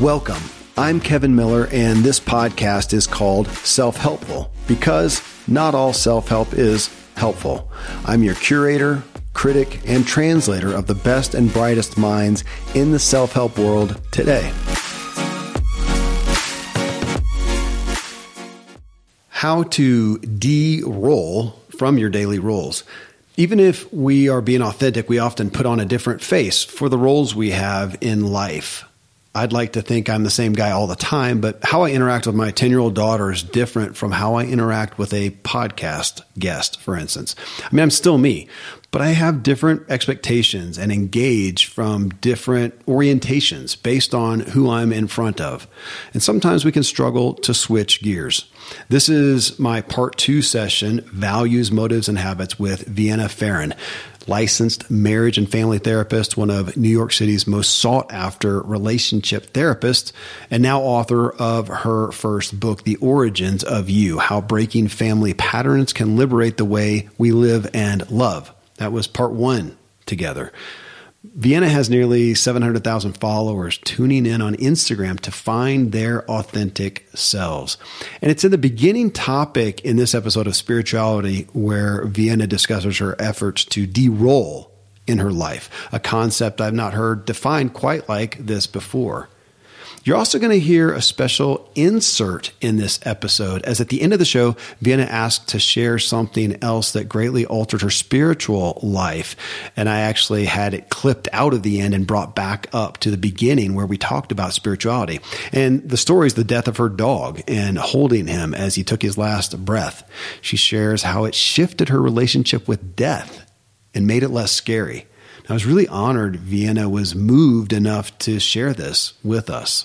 Welcome. I'm Kevin Miller, and this podcast is called Self Helpful because not all self help is helpful. I'm your curator, critic, and translator of the best and brightest minds in the self help world today. How to de role from your daily roles. Even if we are being authentic, we often put on a different face for the roles we have in life. I'd like to think I'm the same guy all the time, but how I interact with my 10 year old daughter is different from how I interact with a podcast guest, for instance. I mean, I'm still me, but I have different expectations and engage from different orientations based on who I'm in front of. And sometimes we can struggle to switch gears. This is my part two session Values, Motives, and Habits with Vienna Pharaon licensed marriage and family therapist, one of New York City's most sought after relationship therapists, and now author of her first book, The Origins of You How Breaking Family Patterns Can Liberate the Way We Live and Love. That was part one together. Vienna has nearly 700,000 followers tuning in on Instagram to find their authentic selves. And it's in the beginning topic in this episode of Spirituality where Vienna discusses her efforts to de role in her life, a concept I've not heard defined quite like this before. You're also going to hear a special insert in this episode, as at the end of the show, Vienna asked to share something else that greatly altered her spiritual life. And I actually had it clipped out of the end and brought back up to the beginning where we talked about spirituality. And the story is the death of her dog and holding him as he took his last breath. She shares how it shifted her relationship with death and made it less scary. I was really honored Vienna was moved enough to share this with us.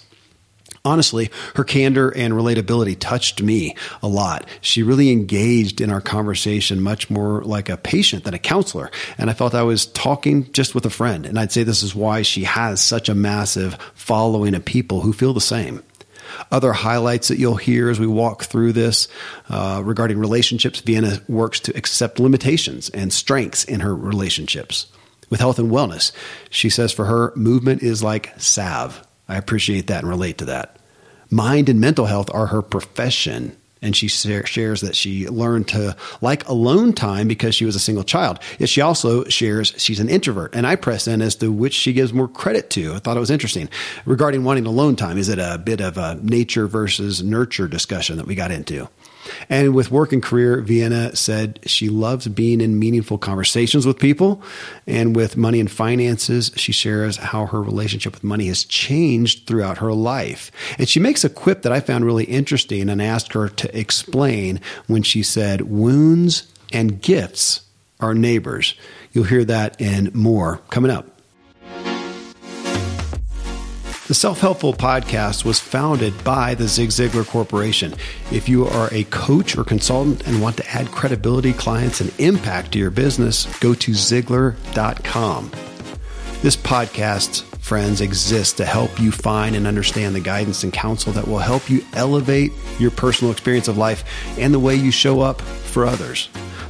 Honestly, her candor and relatability touched me a lot. She really engaged in our conversation much more like a patient than a counselor. And I felt I was talking just with a friend. And I'd say this is why she has such a massive following of people who feel the same. Other highlights that you'll hear as we walk through this uh, regarding relationships, Vienna works to accept limitations and strengths in her relationships. With health and wellness, she says for her, movement is like salve. I appreciate that and relate to that. Mind and mental health are her profession. And she shares that she learned to like alone time because she was a single child. Yet she also shares she's an introvert. And I press in as to which she gives more credit to. I thought it was interesting. Regarding wanting alone time, is it a bit of a nature versus nurture discussion that we got into? And with work and career, Vienna said she loves being in meaningful conversations with people. And with money and finances, she shares how her relationship with money has changed throughout her life. And she makes a quip that I found really interesting and asked her to explain when she said, Wounds and gifts are neighbors. You'll hear that and more coming up. The Self Helpful podcast was founded by the Zig Ziglar Corporation. If you are a coach or consultant and want to add credibility, clients, and impact to your business, go to Ziglar.com. This podcast, friends, exists to help you find and understand the guidance and counsel that will help you elevate your personal experience of life and the way you show up for others.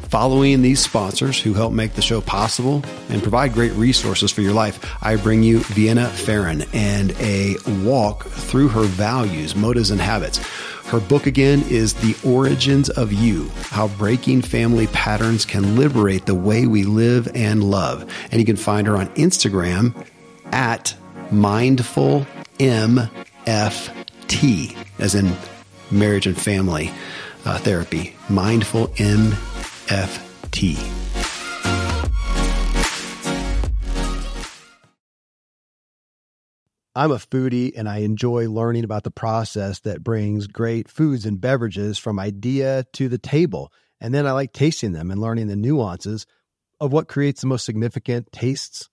Following these sponsors who help make the show possible and provide great resources for your life, I bring you Vienna Pharaon and a walk through her values, motives, and habits. Her book again is The Origins of You How Breaking Family Patterns Can Liberate the Way We Live and Love. And you can find her on Instagram at Mindful MFT, as in marriage and family uh, therapy. Mindful MFT. I'm a foodie and I enjoy learning about the process that brings great foods and beverages from idea to the table. And then I like tasting them and learning the nuances of what creates the most significant tastes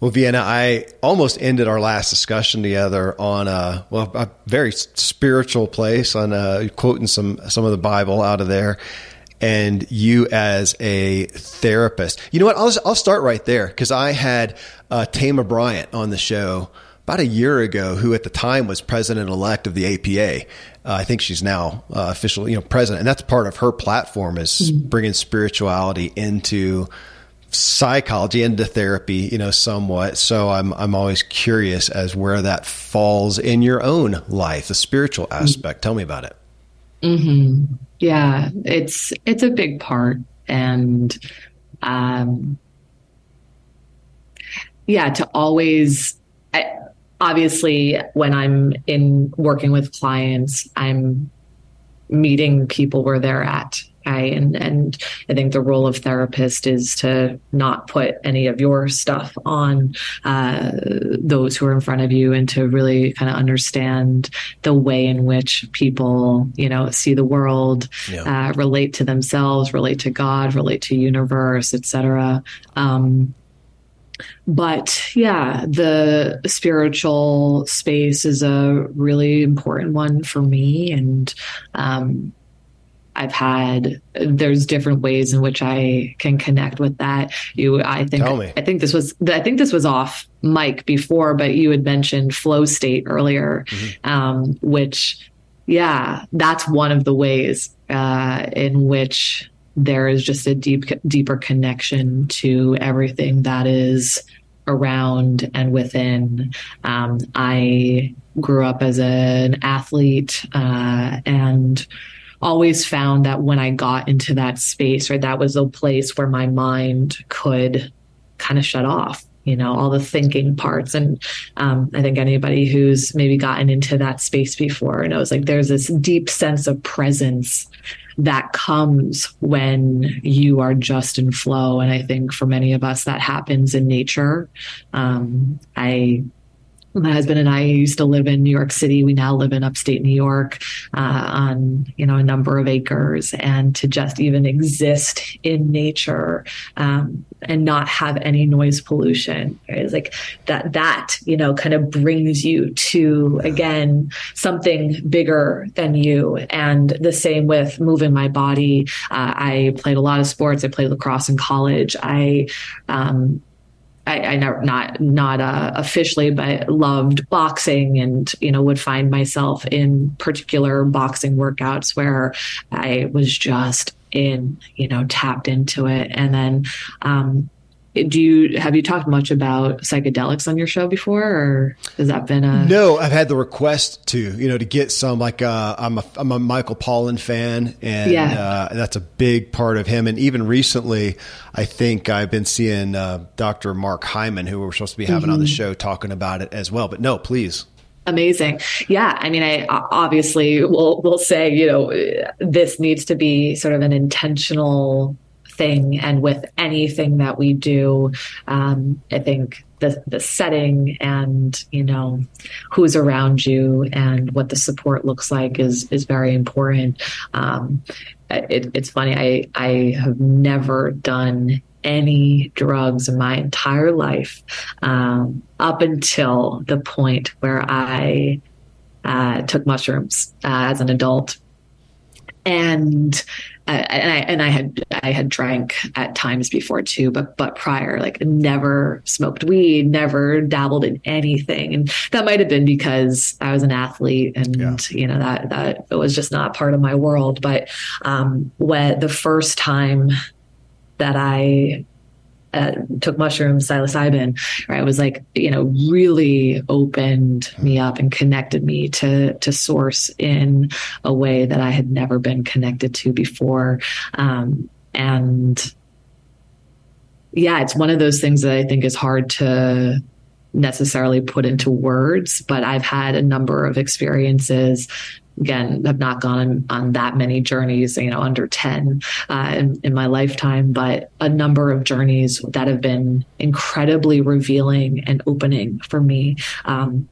Well, Vienna, I almost ended our last discussion together on a well, a very spiritual place on uh, quoting some some of the Bible out of there, and you as a therapist. You know what? I'll I'll start right there because I had uh, Thema Bryant on the show about a year ago, who at the time was president elect of the APA. Uh, I think she's now uh, officially, you know, president, and that's part of her platform is mm-hmm. bringing spirituality into psychology into therapy, you know, somewhat. So I'm I'm always curious as where that falls in your own life, the spiritual mm-hmm. aspect. Mm-hmm. Tell me about it. Mm-hmm. Yeah, it's it's a big part, and um, yeah, to always. I, obviously, when I'm in working with clients, I'm meeting people where they're at Okay. And, and I think the role of therapist is to not put any of your stuff on uh, those who are in front of you and to really kind of understand the way in which people, you know, see the world, yeah. uh, relate to themselves, relate to God, relate to universe, etc. Um, but yeah, the spiritual space is a really important one for me. And um, I've had there's different ways in which I can connect with that. You I think I think this was I think this was off mic before, but you had mentioned flow state earlier, mm-hmm. um, which yeah, that's one of the ways uh, in which there is just a deep deeper connection to everything that is around and within. Um, I grew up as an athlete uh, and always found that when I got into that space, or that was a place where my mind could kind of shut off you know all the thinking parts. And um, i think anybody who's maybe gotten into that space before knows like there's this deep sense of presence that comes when you are just in flow. And i think for many of us that happens in nature. Um, i my husband and I used to live in New York City. We now live in upstate New York uh, on you know a number of acres, and to just even exist in nature um, and not have any noise pollution is like that. That you know kind of brings you to again something bigger than you. And the same with moving my body. Uh, I played a lot of sports. I played lacrosse in college. I um, I, I never not not uh, officially, but loved boxing, and you know would find myself in particular boxing workouts where I was just in you know tapped into it, and then um, do you have you talked much about psychedelics on your show before or has that been a no i've had the request to you know to get some like uh, i'm a i'm a michael pollan fan and yeah. uh, that's a big part of him and even recently i think i've been seeing uh, dr mark hyman who we're supposed to be having mm-hmm. on the mm-hmm. show talking about it as well but no please Amazing. Yeah. I mean, I obviously will, will say, you know, this needs to be sort of an intentional thing and with anything that we do um, i think the the setting and you know who's around you and what the support looks like is is very important. Um, it, it's funny i i have never done any drugs in my entire life um, up until the point where I uh, took mushrooms uh, as an adult, and uh, and I and I had I had drank at times before too, but but prior, like never smoked weed, never dabbled in anything, and that might have been because I was an athlete, and yeah. you know that that it was just not part of my world. But um, when the first time that I uh, took mushrooms, psilocybin, right, was like, you know, really opened me up and connected me to to source in a way that I had never been connected to before. Um, and yeah, it's one of those things that I think is hard to necessarily put into words, but I've had a number of experiences again have not gone on that many journeys you know under 10 uh, in, in, my lifetime but a number of journeys that have been incredibly revealing and opening for me. Um,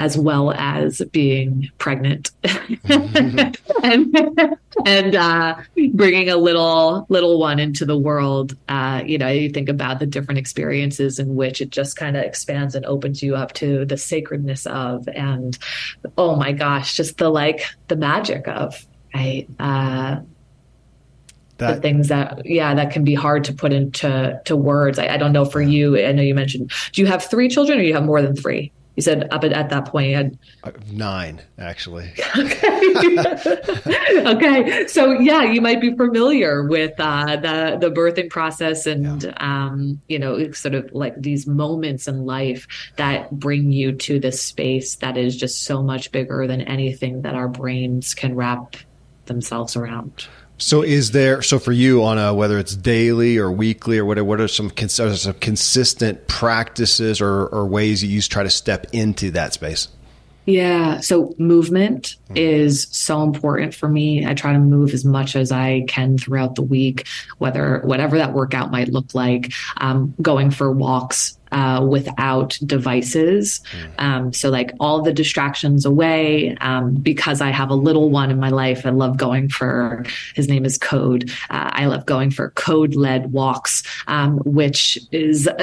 as well as being pregnant mm-hmm. and, and uh, bringing a little little one into the world. Uh, you know, you think about the different experiences in which it just kind of expands and opens you up to the sacredness of, and oh my gosh, just the like the magic of right. Uh, that, the things that yeah that can be hard to put into to words I, I, don't know for you i know you mentioned do you have three children or you have more than three you said up at, at that point you had uh, nine actually. Okay. Okay. So yeah you might be familiar with uh, the the birthing process and yeah. um, you know sort of like these moments in life that bring you to this space that is just so much bigger than anything that our brains can wrap themselves around so is there so for you on a whether it's daily or weekly or whatever what are some, are some consistent practices or, or ways you try to step into that space? Yeah. So movement mm-hmm. is so important for me. I try to move as much as I can throughout the week, whether whatever that workout might look like. Um, going for walks uh, without devices. Mm. Um, so, like all the distractions away. Um, because I have a little one in my life, I love going for his name is Code. Uh, I love going for code led walks, um, which is, uh,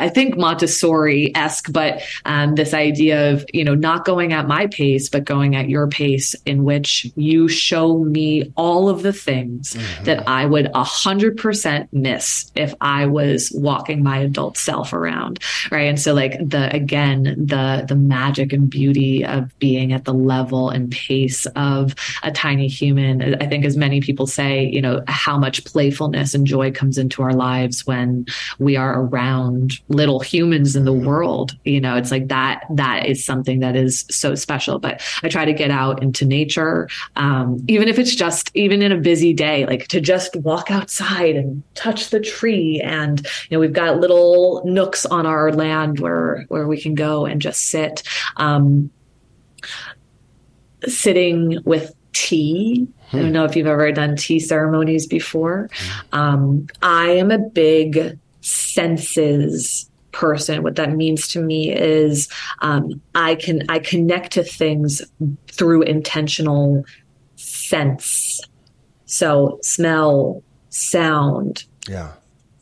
I think, Montessori esque, but um, this idea of, you know, not going at my pace, but going at your pace, in which you show me all of the things mm-hmm. that I would 100% miss if I was walking my adult self around around right? And so like the again the the magic and beauty of being at the level and pace of a tiny human i think as many people say you know how much playfulness and joy comes into our lives when we are around little humans in the mm-hmm. world. You know it's like that that is something that is so special. But i try to get out into nature um, even if it's just even in a busy day like to just walk outside and touch the tree and you know we've got little nooks on on our land where where we can go and just sit. Um, sitting with tea. Hmm. I don't know if you've ever done tea ceremonies before. Um, I am a big senses person. What that means to me is um, I can I connect to things through intentional sense. So smell, sound, yeah,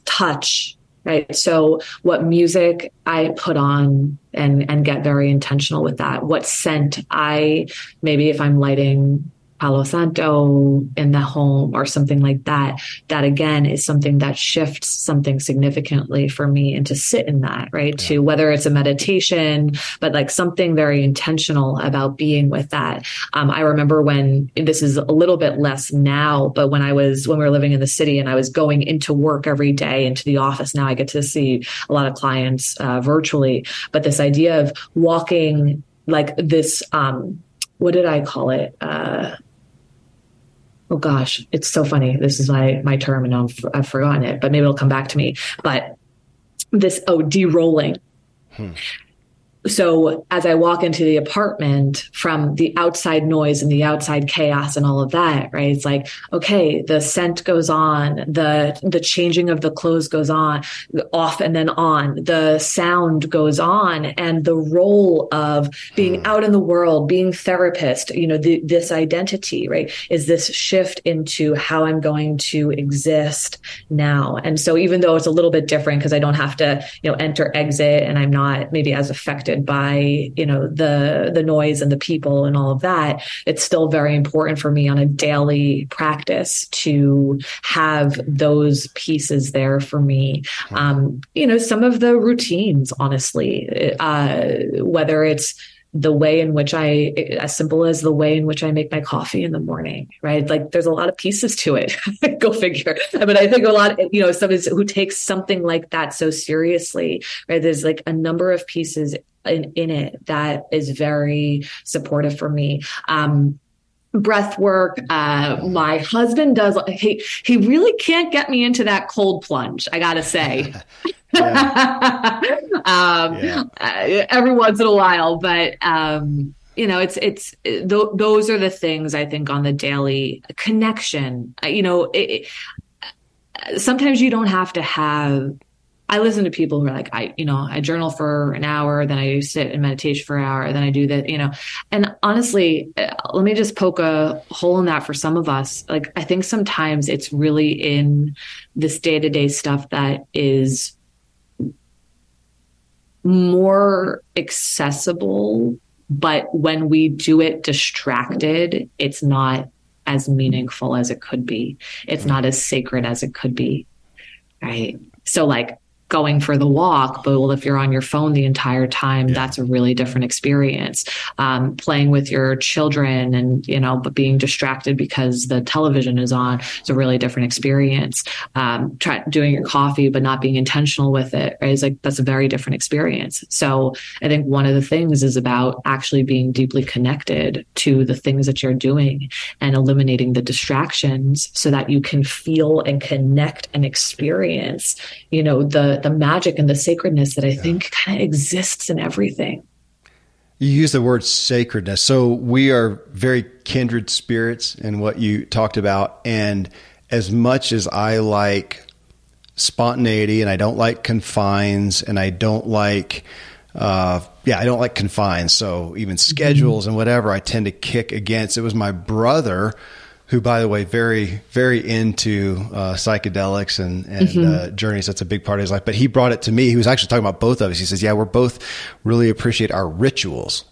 touch, right. So what music i put on and and get very intentional with that. What scent i maybe if i'm lighting Palo Santo in the home or something like that, that again is something that shifts something significantly for me and to sit in that, right? Yeah. To whether it's a meditation, but like something very intentional about being with that. Um, I remember when this is a little bit less now, but when I was, when we were living in the city and I was going into work every day into the office, now I get to see a lot of clients uh, virtually, but this idea of walking like this, um, what did I call it? Uh, oh gosh, it's so funny. This is my my term, and I've, I've forgotten it, but maybe it'll come back to me. But this oh de-rolling. Hmm so as I walk into the apartment from the outside noise and the outside chaos and all of that, right? It's like, okay, the scent goes on, the the changing of the clothes goes on, off and then on, the sound goes on, and the role of being hmm. out in the world, being therapist, you know, the, this identity, right, is this shift into how I'm going to exist now. And so even though it's a little bit different because I don't have to, you know, enter exit and I'm not maybe as affected distracted by, you know, the the noise and the people and all of that, it's still very important for me on a daily practice to have those pieces there for me. Um, you know, some of the routines, honestly, uh, whether it's the way in which I, as simple as the way in which I make my coffee in the morning, right? Like there's a lot of pieces to it. Go figure. But I think a lot, you know, somebody who takes something like that so seriously, right? There's like a number of pieces in, in it that is very supportive for me. Um, breath work. Uh, my husband does. He he really can't get me into that cold plunge. I gotta say. um, yeah. uh, every once in a while, but um, you know, it's it's th- those are the things I think on the daily connection. You know, it, it, sometimes you don't have to have I listen to people who are like, I, you know, I journal for an hour, then I sit in meditation for an hour, then I do that, you know. And honestly, uh, let me just poke a hole in that for some of us. Like, I think sometimes it's really in this day to day stuff that is more accessible, but when we do it distracted, it's not as meaningful as it could be. It's not as sacred as it could be. Right. So, like, going for the walk but well if you're on your phone the entire time yeah. that's a really different experience um, playing with your children and you know but being distracted because the television is on is a really different experience um, try, doing your coffee but not being intentional with it right? is like that's a very different experience so i think one of the things is about actually being deeply connected to the things that you're doing and eliminating the distractions so that you can feel and connect and experience you know the the magic and the sacredness that I yeah. think kind of exists in everything. You use the word sacredness. So we are very kindred spirits in what you talked about. And as much as I like spontaneity and I don't like confines and I don't like, uh, yeah, I don't like confines. So even schedules mm-hmm. and whatever I tend to kick against. It was my brother who, by the way, very, very into uh, psychedelics and, and mm-hmm. uh, journeys. That's a big part of his life. But he brought it to me. He was actually talking about both of us. He says, Yeah, we're both really appreciate our rituals.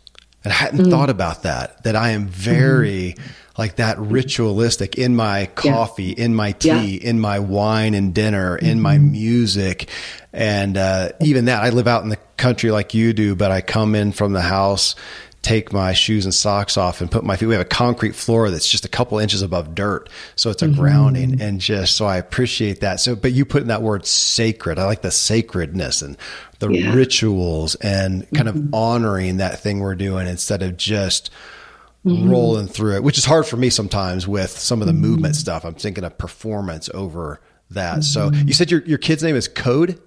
And I hadn't mm-hmm. thought about that, that I am very mm-hmm. like that ritualistic in my coffee, yeah. in my tea, yeah. in my wine and dinner, in my mm-hmm. music. And uh, even that, I live out in the country like you do, but I come in from the house take my shoes and socks off and put my feet. We have a concrete floor that's just a couple inches above dirt. So it's a mm-hmm. grounding and just, so I appreciate that. So, but you put in that word sacred. I like the sacredness and the yeah. rituals and kind mm-hmm. of honoring that thing we're doing instead of just mm-hmm. rolling through it, which is hard for me sometimes with some of the movement mm-hmm. stuff. I'm thinking of performance over that. So mm-hmm. you said your, your kid's name is Code?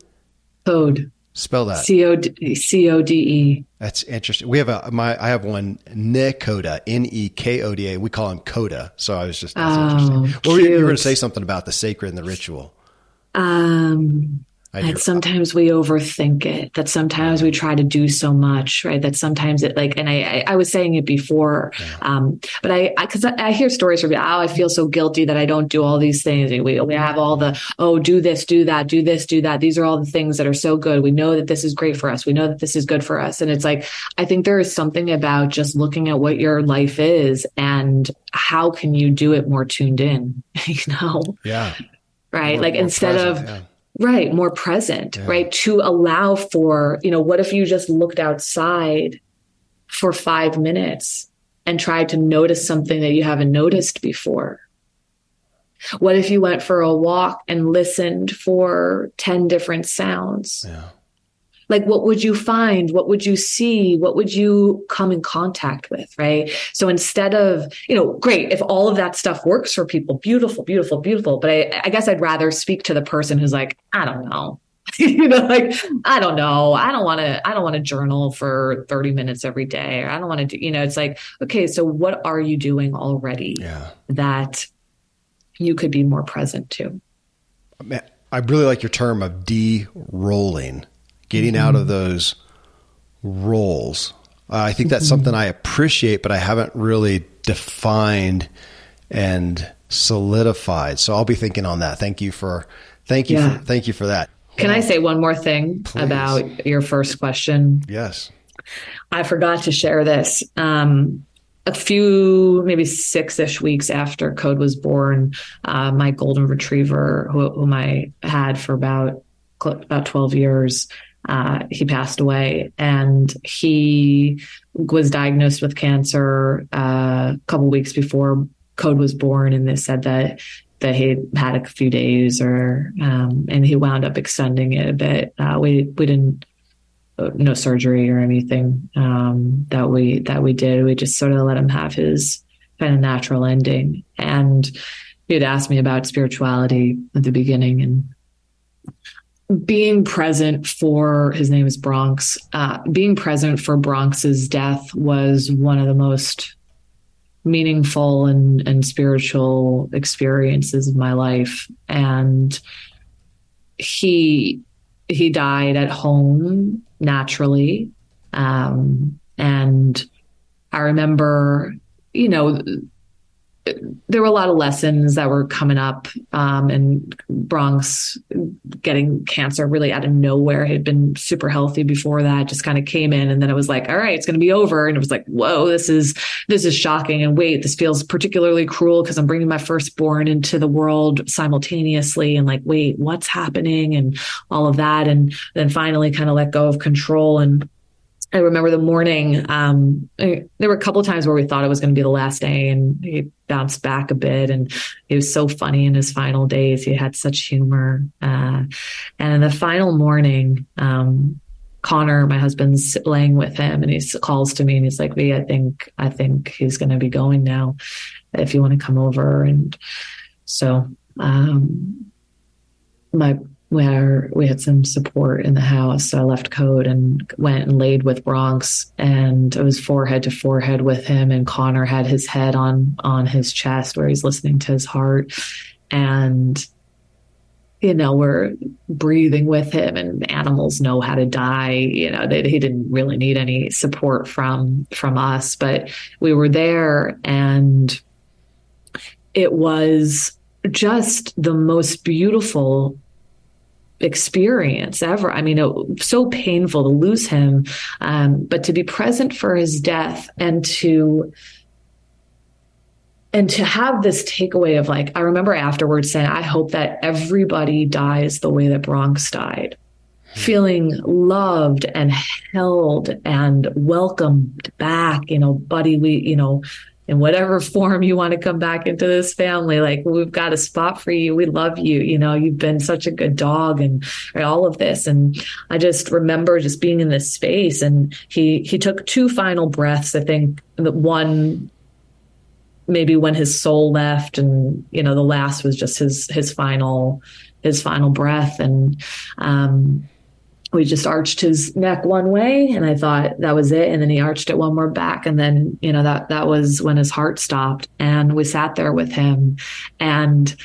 Code. Spell that. C O D C O D E. That's interesting. We have a my I have one Nekoda N E K O D A. We call him Coda. So I was just that's oh, interesting. Well, you were going to say something about the sacred and the ritual. Um, that sometimes we overthink it that sometimes we try to do so much right? That sometimes it like and i i, was saying it before yeah. um but i because I, I, hear stories from oh i feel so guilty that i don't do all these things. We, we have all the oh do this do that do this do that. These are all the things that are so good. We know that this is great for us. We know that this is good for us. And it's like i think there is something about just looking at what your life is and how can you do it more tuned in you know? Yeah. Right? More, like more instead present, of yeah Right, more present, yeah. right? To allow for, you know, what if you just looked outside for five minutes and tried to notice something that you haven't noticed before? What if you went for a walk and listened for 10 different sounds? Yeah like what would you find? What would you see? What would you come in contact with right? So instead of you know great if all of that stuff works for people beautiful beautiful beautiful. But i, I guess i'd rather speak to the person who's like i don't know. You know like i don't know. I don't want to i don't want to journal for 30 minutes every day or i don't want to do you know it's like okay so what are you doing already yeah. that you could be more present to? I really like your term of de-rolling getting mm-hmm. out of those roles. Uh, I think that's mm-hmm. something I appreciate, but I haven't really defined and solidified. So I'll be thinking on that. Thank you for thank you yeah. for, thank you for that. Can I say one more thing Please. about your first question? Yes. I forgot to share this. Um, a few, maybe six ish weeks after Code was born, uh, my golden retriever, who, whom I had for about about 12 years, uh, he passed away. And he was diagnosed with cancer uh, a couple weeks before code was born and they said that that he had a few days or um, and he wound up extending it a bit. Uh, we we didn't uh, no surgery or anything um, that we that we did. We just sort of let him have his kind of natural ending. And he had asked me about spirituality at the beginning and being present for his name is Bronx. Uh, being present for Bronx's death was one of the most meaningful and, and spiritual experiences of my life. And he he died at home naturally. Um, and I remember, you know, there were a lot of lessons that were coming up um, and bronx getting cancer really out of nowhere he had been super healthy before that just kind of came in and then it was like all right it's going to be over and it was like whoa this is this is shocking and wait this feels particularly cruel because i'm bringing my firstborn into the world simultaneously and like wait what's happening? and all of that and then finally kind of let go of control and I remember the morning. Um, there were a couple times where we thought it was going to be the last day, and he bounced back a bit. And he was so funny in his final days. He had such humor. Uh, and in the final morning, um, Connor, my husband's laying with him, and he calls to me and he's like, "V, I think I think he's going to be going now. If you want to come over." And so um, my where we had some support in the house. So I left code and went and laid with Bronx and it was forehead to forehead with him. And Connor had his head on, on his chest where he's listening to his heart. And, you know, we're breathing with him and animals know how to die. You know, they, he didn't really need any support from, from us, but we were there and it was just the most beautiful experience ever. I mean, it so painful to lose him, um, but to be present for his death and to and to have this takeaway of like, I remember afterwards saying, I hope that everybody dies the way that Bronx died. Hmm. Feeling loved and held and welcomed back, you know, buddy, we, you know, in whatever form you want to come back into this family. Like we've got a spot for you. We love you. You know, you've been such a good dog and all of this. And I just remember just being in this space and he, he took two final breaths. I think that one maybe when his soul left and, you know, the last was just his, his final, his final breath. And, um, we just arched his neck one way and I thought that was it. And then he arched it one more back. And then, you know, that, that was when his heart stopped and we sat there with him and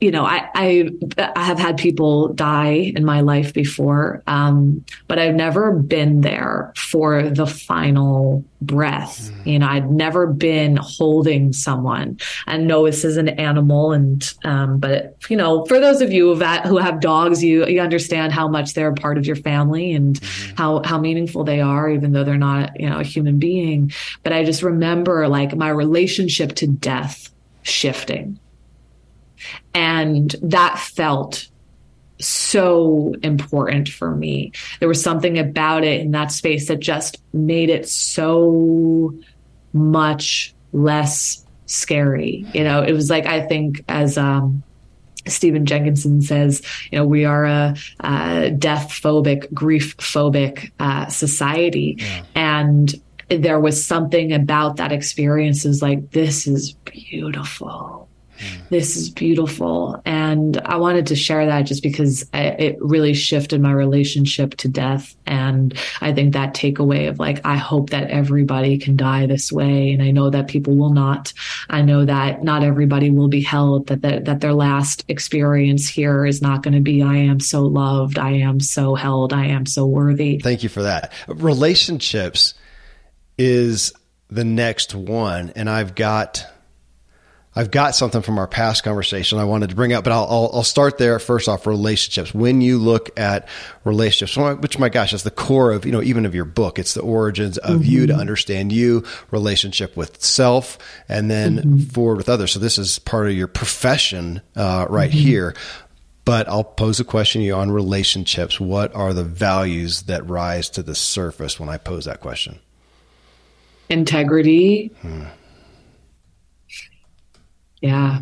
you know, I, I, I have had people die in my life before, um, but I've never been there for the final breath. Mm. You know, I'd never been holding someone. And know this is an animal, and um, but you know, for those of you that who have dogs, you you understand how much they're a part of your family and mm-hmm. how how meaningful they are, even though they're not you know a human being. But I just remember like my relationship to death shifting and that felt so important for me. There was something about it in that space that just made it so much less scary. You know, it was like, I think, as, um, Stephen Jenkinson says, you know, we are a, a death phobic, grief phobic uh, society. Yeah. And there was something about that experience is like, this is beautiful Mm. this is beautiful. And I wanted to share that just because I, it really shifted my relationship to death. And I think that takeaway of like, I hope that everybody can die this way. And I know that people will not. I know that not everybody will be held, that, that, that their last experience here is not going to be, I am so loved. I am so held. I am so worthy. Thank you for that. Relationships is the next one. And I've got I've got something from our past conversation I wanted to bring up, but I'll, I'll, I'll start there first off. Relationships. When you look at relationships, which my gosh, is the core of you know even of your book. It's the origins of mm-hmm. you to understand you, relationship with self, and then mm-hmm. forward with others. So this is part of your profession uh, right mm-hmm. here. But I'll pose a question to you on relationships. What are the values that rise to the surface when I pose that question? Integrity. Hmm yeah.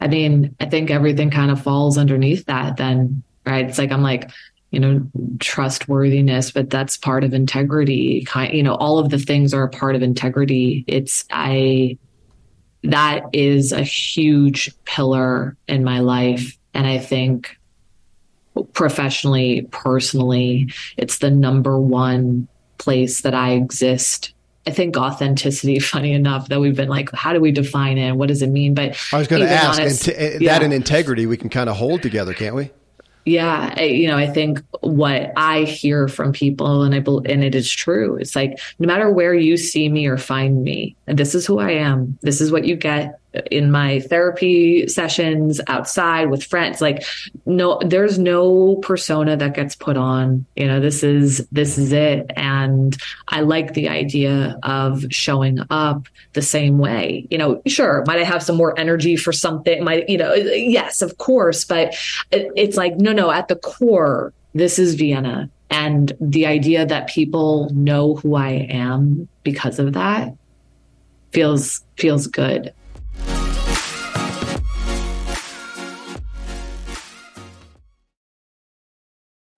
I mean, I think everything kind of falls underneath that then, right? It's like I'm like, you know, trustworthiness, but that's part of integrity. Kind, you know, all of the things are a part of integrity. It's I that is a huge pillar in my life and I think professionally, personally, it's the number one place that I exist I think authenticity, funny enough, that we've been like, how do we define it? What does it mean? But I was going to ask, honest, and t- eh, yeah. that and integrity we can kind of hold together, can't we? Yeah, I, you know, I think what I hear from people, and I and it is true. It's like no matter where you see me or find me, and this is who I am. This is what you get in my therapy sessions outside with friends like no there's no persona that gets put on you know this is this is it. And i like the idea of showing up the same way you know sure might i have some more energy for something? Might you know yes of course but it, it's like no no at the core this is vienna. And the idea that people know who i am because of that feels feels good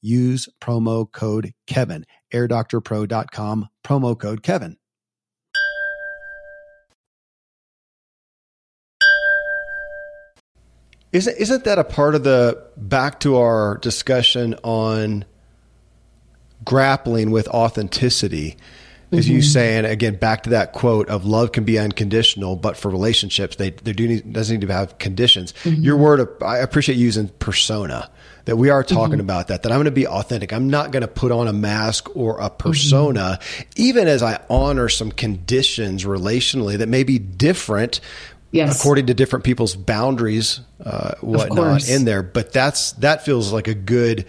use promo code Kevin. AirDoctorPro.com, promo code Kevin. Isn't, isn't that a part of the back to our discussion on grappling with authenticity? is you mm-hmm. saying again back to that quote of love can be unconditional, but for relationships they they do need, doesn't need to have conditions. Mm-hmm. Your word, of, I appreciate using persona that we are talking about that that I'm going to be authentic. I'm not going to put on a mask or a persona, even as I honor some conditions relationally that may be different. Yes. According to different people's boundaries, uh, whatnot in there, but that's that feels like a good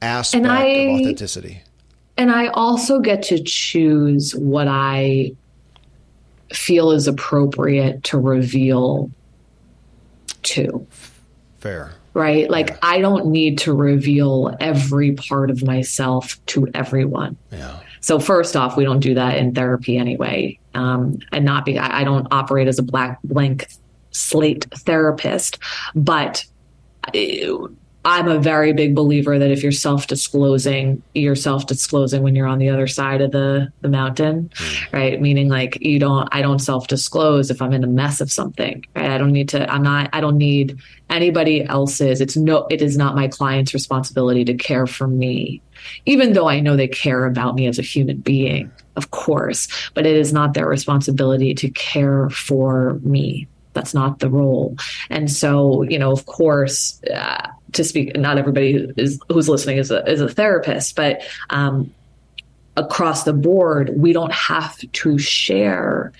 aspect I- of authenticity. And I also get to choose what I feel is appropriate to reveal to, Fair. Right? Like, I don't need to reveal every part of myself to everyone. Yeah. So first off, we don't do that in therapy anyway, um, and not be. I, I don't operate as a black blank slate therapist, but I- I'm a very big believer that if you're self-disclosing, you're self-disclosing when you're on the other side of the the mountain, hmm. right? Meaning like you don't. I don't self-disclose if I'm in a mess of something. Right? I don't need to. I'm not. I don't need anybody else's. It's no. It is not my client's responsibility to care for me even though I know they care about me as a human being, of course, but it is not their responsibility to care for me. That's not the role. And so, you know, of course, uh, to speak, not everybody is who's listening is a, is a therapist, but um, across the board, we don't have to share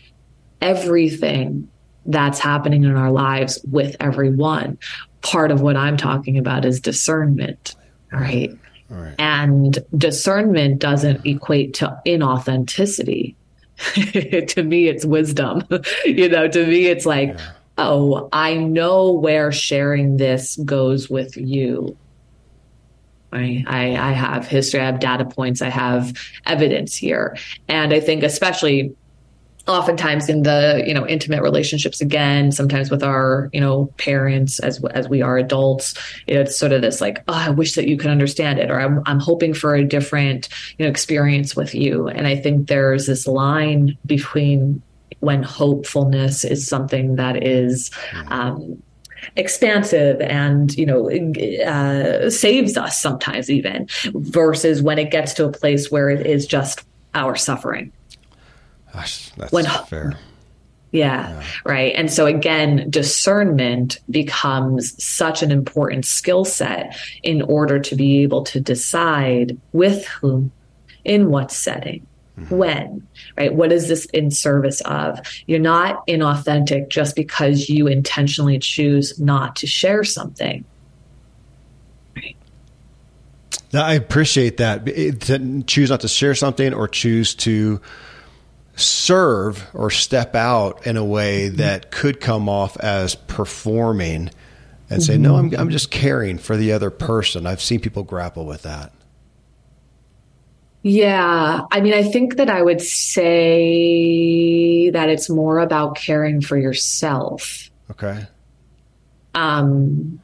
everything that's happening in our lives with everyone. Part of what I'm talking about is discernment, right? Right. And discernment doesn't equate to inauthenticity. to me, it's wisdom. you know, to me, it's like, oh, I know where sharing this goes with you. I, I, I have history, I have data points, I have evidence here. And I think, especially oftentimes in the you know intimate relationships again sometimes with our you know parents as as we are adults you know, it's sort of this like oh i wish that you could understand it or i'm, I'm hoping for a different you know experience with you. And i think there's this line between when hopefulness is something that is um, expansive and you know uh, saves us sometimes even versus when it gets to a place where it is just our suffering Gosh, that's When- fair. yeah, right. And so again, discernment becomes such an important skill set in order to be able to decide with whom, in what setting, mm-hmm. when, right? What is this in service of? You're not inauthentic just because you intentionally choose not to share something. I appreciate that. It- to choose not to share something or choose to serve or step out in a way that could come off as performing and say, no, I'm, I'm just caring for the other person. I've seen people grapple with that. Yeah. I mean, I think that I would say that it's more about caring for yourself. Okay. um,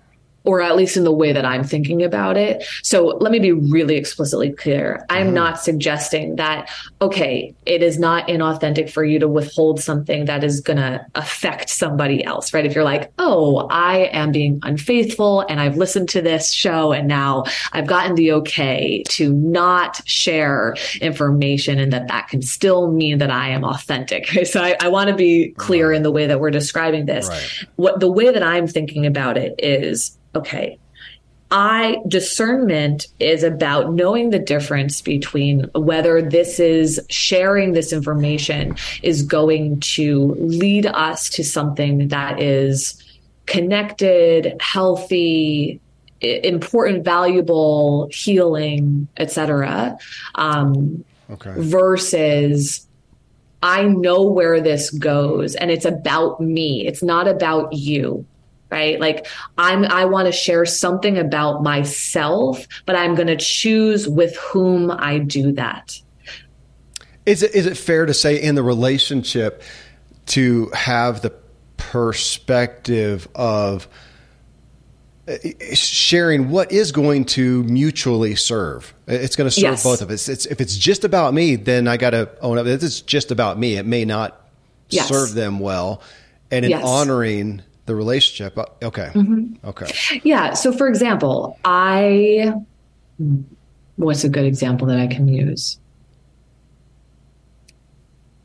or at least in the way that I'm thinking about it. So let me be really explicitly clear. I'm mm-hmm. not suggesting that, okay, it is not inauthentic for you to withhold something that is going to affect somebody else, right? If you're like, oh, I am being unfaithful and I've listened to this show and now I've gotten the okay to not share information and that that can still mean that I am authentic. Right? So I, I want to be clear mm-hmm. in the way that we're describing this Right. what the way that I'm thinking about it is okay. I discernment is about knowing the difference between whether this is sharing this information is going to lead us to something that is connected, healthy, important, valuable, healing, etc. Um, Okay. versus I know where this goes and it's about me. It's not about you. Right? Like I'm I want to share something about myself, but I'm going to choose with whom I do that. Is it, is it fair to say in the relationship to have the perspective of uh, sharing what is going to mutually serve? It's going to serve Yes. both of us. It's, if it's just about me, then I got to own up. If it's just about me, it may not Yes. serve them well. And in Yes. Honoring the relationship, uh, okay, okay, Yeah. So, for example, I, what's a good example that I can use?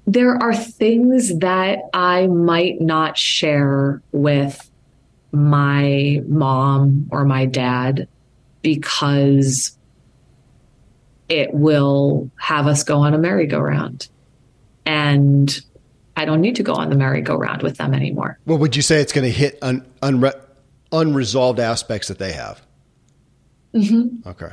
there are things that I might not share with my mom or my dad because it will have us go on a merry-go-round. And I don't need to go on the merry-go-round with them anymore. Well, would you say it's going to hit un, unre, unresolved aspects that they have? Mm-hmm. Okay.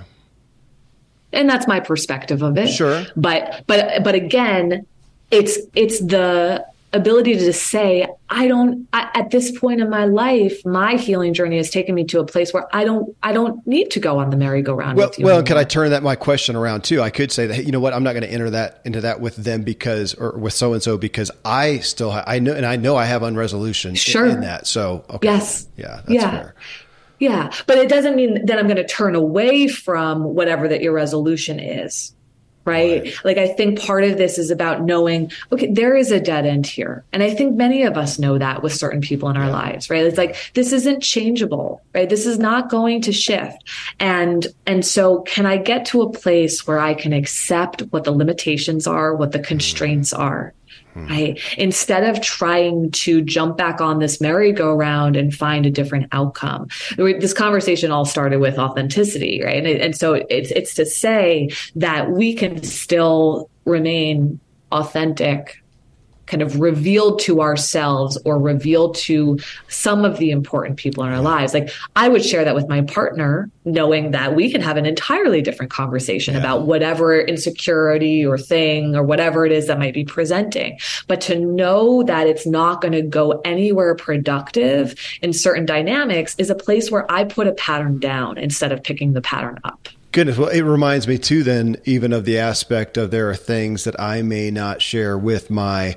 And that's my perspective of it. Sure. But but but again, it's it's the ability to just say i don't I, at this point in my life my healing journey has taken me to a place where i don't i don't need to go on the merry-go-round well, well anymore. can i turn that my question around too i could say that hey, you know what i'm not going to enter that into that with them because or with so and so because i still ha- i know and i know i have unresolution sure. in, in that so okay. yes yeah that's yeah. fair yeah but it doesn't mean that i'm going to turn away from whatever that your resolution is Right? right? Like I think part of this is about knowing, okay, there is a dead end here. And I think many of us know that with certain people in our yeah. lives, right? It's like this isn't changeable, right? This is not going to shift. And and so can I get to a place where I can accept what the limitations are, what the constraints are? Hmm. Right. Instead of trying to jump back on this merry-go-round and find a different outcome. This conversation all started with authenticity, right? And, and so it's it's to say that we can still remain authentic kind of revealed to ourselves or revealed to some of the important people in our lives. Like I would share that with my partner, knowing that we can have an entirely different conversation yeah. about whatever insecurity or thing or whatever it is that might be presenting. But to know that it's not going to go anywhere productive in certain dynamics is a place where I put a pattern down instead of picking the pattern up. Goodness. Well, it reminds me too, then, even of the aspect of there are things that I may not share with my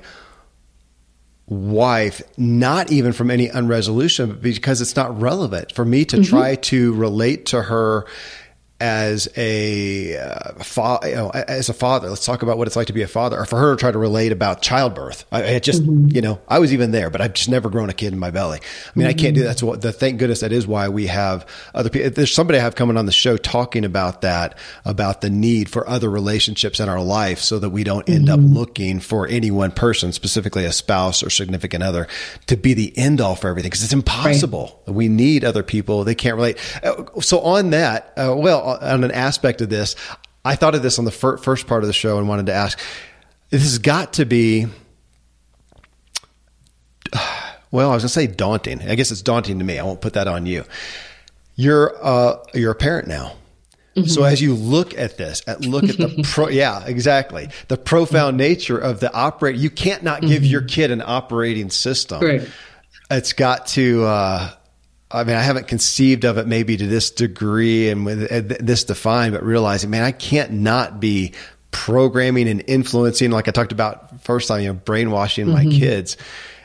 wife, not even from any unresolution, but because it's not relevant for me to mm-hmm. try to relate to her as a uh, fa- you know, as a father. Let's talk about what it's like to be a father, or for her to try to relate about childbirth. I, I just, mm-hmm. you know, I was even there, but I've just never grown a kid in my belly. I mean, mm-hmm. I can't do that. So the thank goodness that is why we have other people. There's somebody I have coming on the show talking about that, about the need for other relationships in our life, so that we don't end mm-hmm. up looking for any one person, specifically a spouse or significant other, to be the end all for everything because it's impossible. Right. We need other people. They can't relate. Uh, so on that, uh, well on an aspect of this, I thought of this on the fir- first part of the show and wanted to ask. This has got to be. Well, I was going to say daunting. I guess it's daunting to me. I won't put that on you. You're uh, you're a parent now. Mm-hmm. So as you look at this, at look at the pro, yeah, exactly, the profound nature of the operate. You can't not give mm-hmm. your kid an operating system. Right. It's got to. Uh, I mean, I haven't conceived of it maybe to this degree and with uh, this defined, but realizing, man, I can't not be programming and influencing, like I talked about first time, you know, brainwashing mm-hmm. my kids.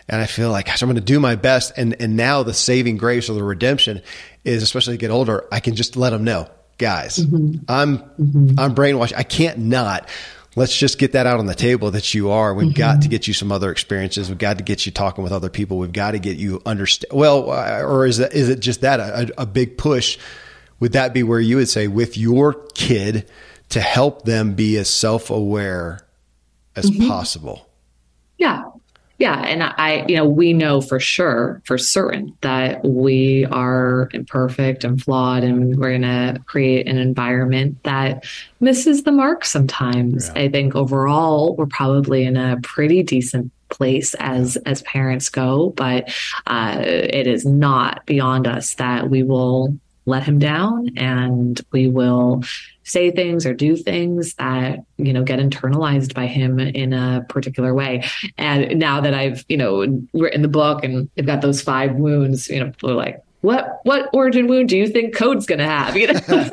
And I feel like, gosh, I'm going to do my best. And, and now the saving grace or the redemption is, especially to get older, I can just let them know, guys, mm-hmm. I'm, mm-hmm. I'm brainwashed. I can't not let's just get that out on the table that you are. We've mm-hmm. got to get you some other experiences. We've got to get you talking with other people. We've got to get you understand. Well, uh, or is that, is it just that a, a big push? Would that be where you would say with your kid to help them be as self aware as mm-hmm. possible? Yeah, yeah. And I, you know, we know for sure, for certain, that we are imperfect and flawed, and we're going to create an environment that misses the mark sometimes. Yeah. I think overall, we're probably in a pretty decent place as as parents go but uh, it is not beyond us that we will let him down and we will say things or do things that you know get internalized by him in a particular way. And now that i've you know written the book and i've got those five wounds you know people are like what what origin wound do you think code's going to have? You know?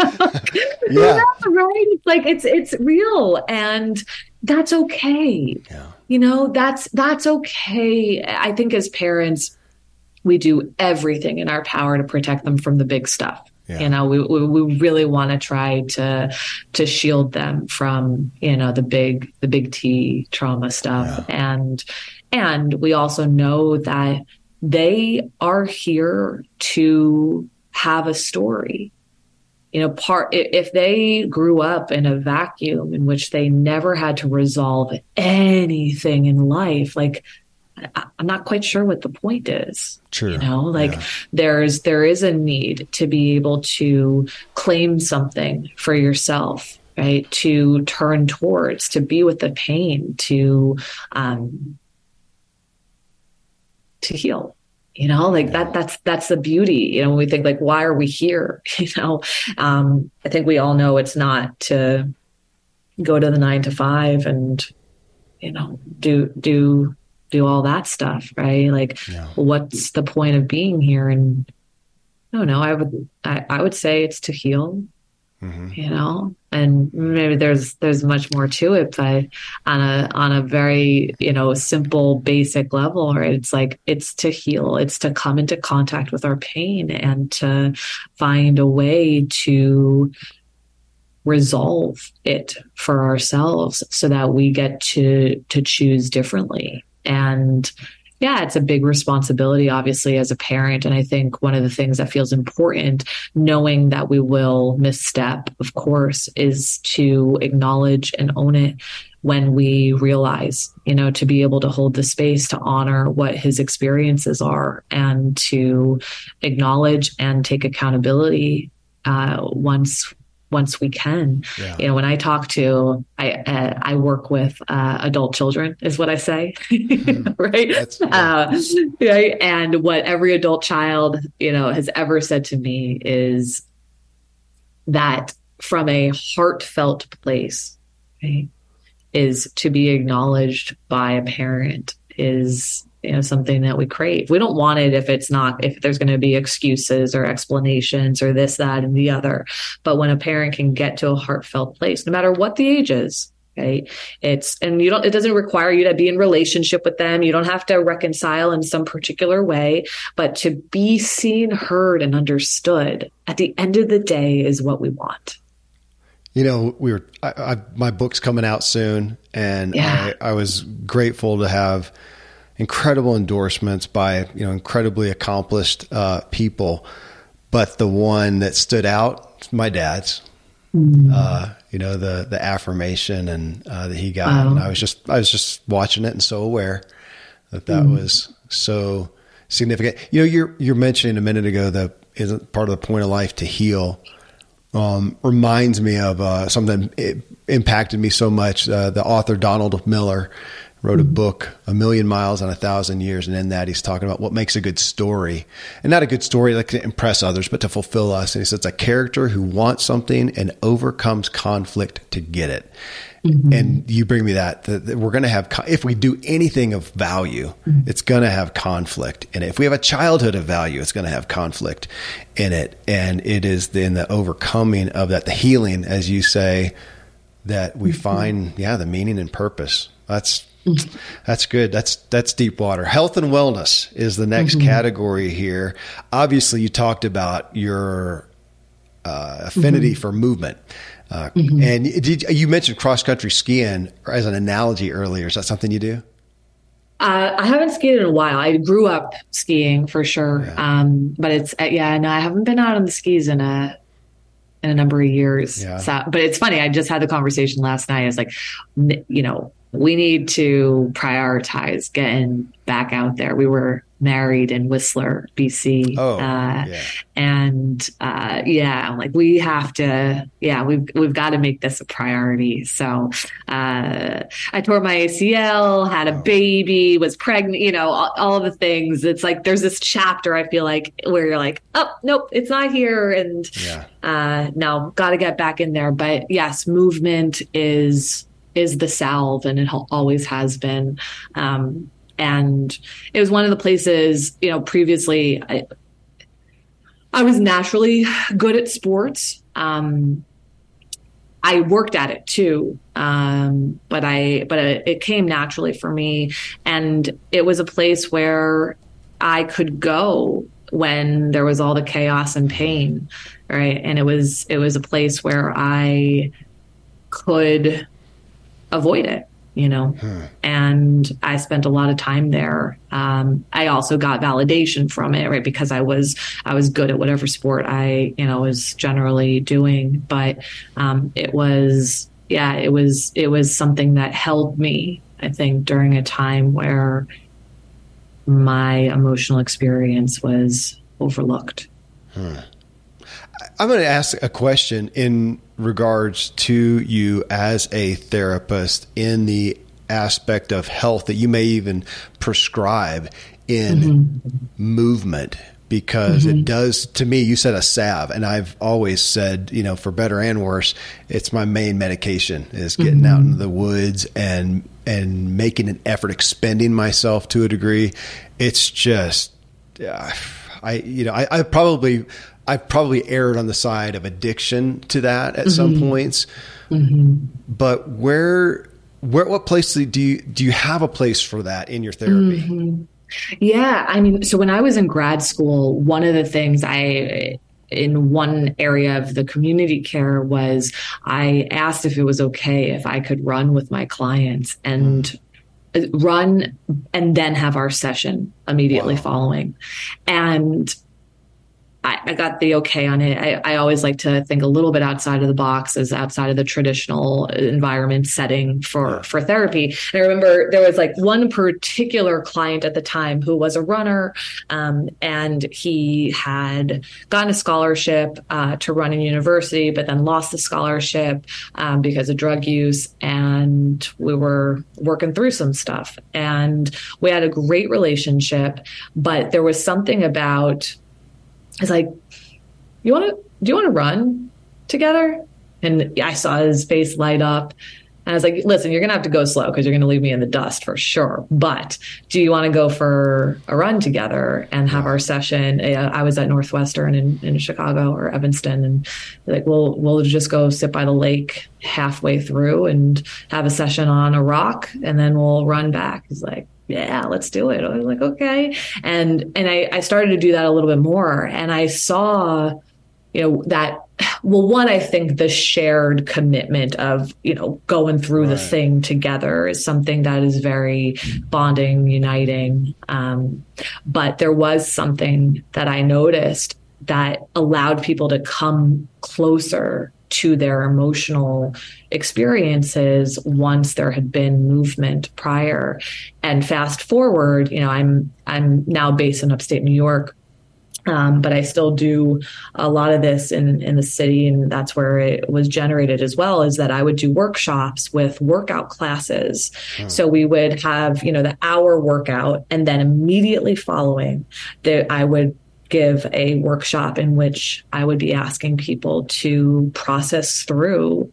Yeah. right? It's like it's it's real and that's okay. Yeah. you know that's that's okay. I think as parents we do everything in our power to protect them from the big stuff yeah. You know, we, we really want to try to to shield them from you know the big the big T trauma stuff, yeah. and and we also know that they are here to have a story you know, part if they grew up in a vacuum in which they never had to resolve anything in life, like I'm not quite sure what the point is. True. You know, like yeah. there's there is a need to be able to claim something for yourself, right? To turn towards, to be with the pain, to um to heal. You know, like that that's that's the beauty. You know, when we think like why are we here? You know, um, I think we all know it's not to go to the nine to five and you know do do do all that stuff, right? Like, yeah. what's the point of being here? And I don't know. I would I, I would say it's to heal, mm-hmm. you know, and maybe there's there's much more to it, but on a on a very you know simple basic level, right? It's like it's to heal. It's to come into contact with our pain and to find a way to resolve it for ourselves so that we get to to choose differently and yeah, it's a big responsibility, obviously, as a parent. And I think one of the things that feels important, knowing that we will misstep, of course, is to acknowledge and own it when we realize, you know, to be able to hold the space to honor what his experiences are and to acknowledge and take accountability uh, once once we can. Yeah. You know, when I talk to, I uh, I work with uh, adult children, is what I say, mm-hmm. right? Uh, right? And what every adult child, you know, has ever said to me is that from a heartfelt place, right, is to be acknowledged by a parent is you know something that we crave. We don't want it if it's not if there's going to be excuses or explanations or this that and the other. But when a parent can get to a heartfelt place no matter what the age is right? It's and you don't it doesn't require you to be in relationship with them. You don't have to reconcile in some particular way. But to be seen heard and understood at the end of the day is what we want. You know we were I, I, my book's coming out soon and yeah. I, I was grateful to have incredible endorsements by you know incredibly accomplished uh, people, but the one that stood out, my dad's. Mm. Uh, you know the the affirmation and uh, that he got, wow. and I was just I was just watching it and so aware that that mm. was so significant. You know, you're you're mentioning a minute ago that isn't part of the point of life to heal. Um, reminds me of uh, something that impacted me so much. Uh, the author Donald Miller wrote a book, A Million Miles and a Thousand Years. And in that, he's talking about what makes a good story. And not a good story like to impress others, but to fulfill us. And he says, it's a character who wants something and overcomes conflict to get it. Mm-hmm. And you bring me that, that, that we're going to have, if we do anything of value, mm-hmm. it's going to have conflict in it. If we have a childhood of value, it's going to have conflict in it. And it is then the overcoming of that, the healing, as you say, that we mm-hmm. find, yeah, the meaning and purpose. That's that's good. That's that's deep water. Health and wellness is the next mm-hmm. category here. Obviously, you talked about your uh, affinity mm-hmm. for movement, uh, mm-hmm. and did, you mentioned cross country skiing as an analogy earlier. Is that something you do? Uh, I haven't skied in a while. I grew up skiing for sure, yeah. um, but it's uh, yeah. No, I haven't been out on the skis in a in a number of years. Yeah. So, but it's funny. I just had the conversation last night. It's like, you know, we need to prioritize getting back out there. We were married in Whistler, BC. Oh, uh, yeah. And uh, yeah, like we have to, yeah, we've we've got to make this a priority. So uh, I tore my ACL, had a oh. baby, was pregnant, you know, all, all the things. It's like there's this chapter I feel like where you're like, oh nope, it's not here, and yeah. uh, no, got to get back in there. But yes, movement is is the salve, and it always has been. Um, and it was one of the places, you know, previously I, I was naturally good at sports. Um, I worked at it too, um, but I but it, it came naturally for me, and it was a place where I could go when there was all the chaos and pain, right? And it was it was a place where I could avoid it you know? Hmm. and i spent a lot of time there. Um, i also got validation from it right? Because i was i was good at whatever sport i you know was generally doing. But um, it was yeah it was it was something that held me i think during a time where my emotional experience was overlooked. Hmm. I'm going to ask a question in regards to you as a therapist in the aspect of health that you may even prescribe in mm-hmm. movement because mm-hmm. it does to me you said a salve and i've always said you know for better and worse it's my main medication is getting mm-hmm. out into the woods and and making an effort expending myself to a degree it's just uh, i you know I, I probably I've probably erred on the side of addiction to that at mm-hmm. some points. Mm-hmm. But where, where, what place do you do you have a place for that in your therapy? Mm-hmm. Yeah, I mean, so when I was in grad school, one of the things I in one area of the community care was I asked if it was okay if I could run with my clients and mm. run and then have our session immediately wow. following. And I, I, got the okay on it. I, I, always like to think a little bit outside of the box as outside of the traditional environment setting for, for therapy. And I remember there was like one particular client at the time who was a runner, um, and he had gotten a scholarship uh, to run in university, but then lost the scholarship um, because of drug use. And we were working through some stuff, and we had a great relationship, but there was something about it's like, you want to, do you want to run together? And I saw his face light up. And I was like, listen, you're going to have to go slow because you're going to leave me in the dust for sure. But do you want to go for a run together and have our session? Uh, I was at Northwestern in, in Chicago or Evanston and like, we'll, we'll just go sit by the lake halfway through and have a session on a rock and then we'll run back. He's like, yeah, let's do it. I was like, okay. And, and I, I started to do that a little bit more. And I saw, you know, that, well, one, I think the shared commitment of, you know, going through right. the thing together is something that is very bonding, uniting. Um, but there was something that I noticed that allowed people to come closer to their emotional experiences once there had been movement prior and fast forward you know i'm i'm now based in upstate new york um, but I still do a lot of this in, in the city, and that's where it was generated as well. Is that I would do workshops with workout classes. Hmm. So we would have, you know, the hour workout, and then immediately following, that I would give a workshop in which I would be asking people to process through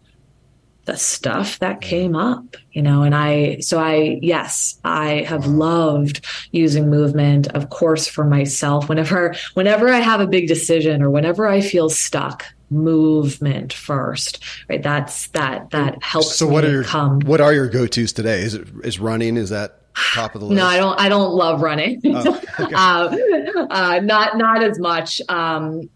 the stuff that mm. came up, you know, and I, so I, yes, I have loved using movement, of course, for myself. Whenever, whenever I have a big decision or whenever I feel stuck, movement first, right? That's that, that helps. So what are your, come. what are your go-tos today? Is it, is running? Is that top of the list? No, I don't. I don't love running. Oh, okay. uh, uh, not not as much um,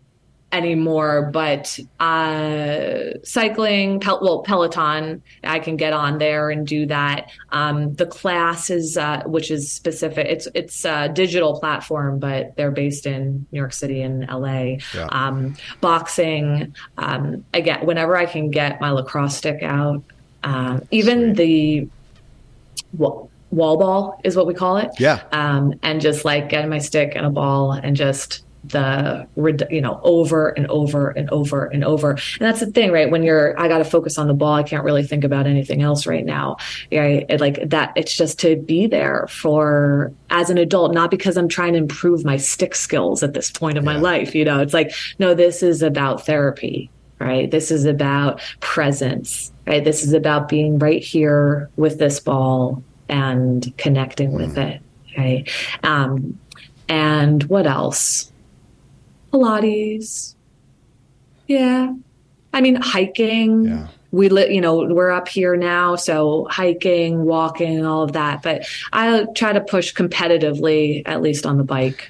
anymore. But uh, cycling, pel- well, Peloton, I can get on there and do that. Um, the class is, uh, which is specific. It's it's a digital platform, but they're based in New York City and LA. Yeah. Um, boxing. Um, again, whenever I can get my lacrosse stick out. Uh, even Sweet. the well, wall ball is what we call it. Yeah. Um, and just like getting my stick and a ball and just the you know over and over and over and over and that's the thing right when you're i got to focus on the ball i can't really think about anything else right now right it, like that it's just to be there for as an adult not because i'm trying to improve my stick skills at this point of yeah. my life you know it's like no this is about therapy right this is about presence right this is about being right here with this ball and connecting with mm. it. Okay. Um, and what else? Pilates. Yeah. I mean, hiking. Yeah. We live, you know, we're up here now, so hiking, walking, all of that. But I try to push competitively, at least on the bike.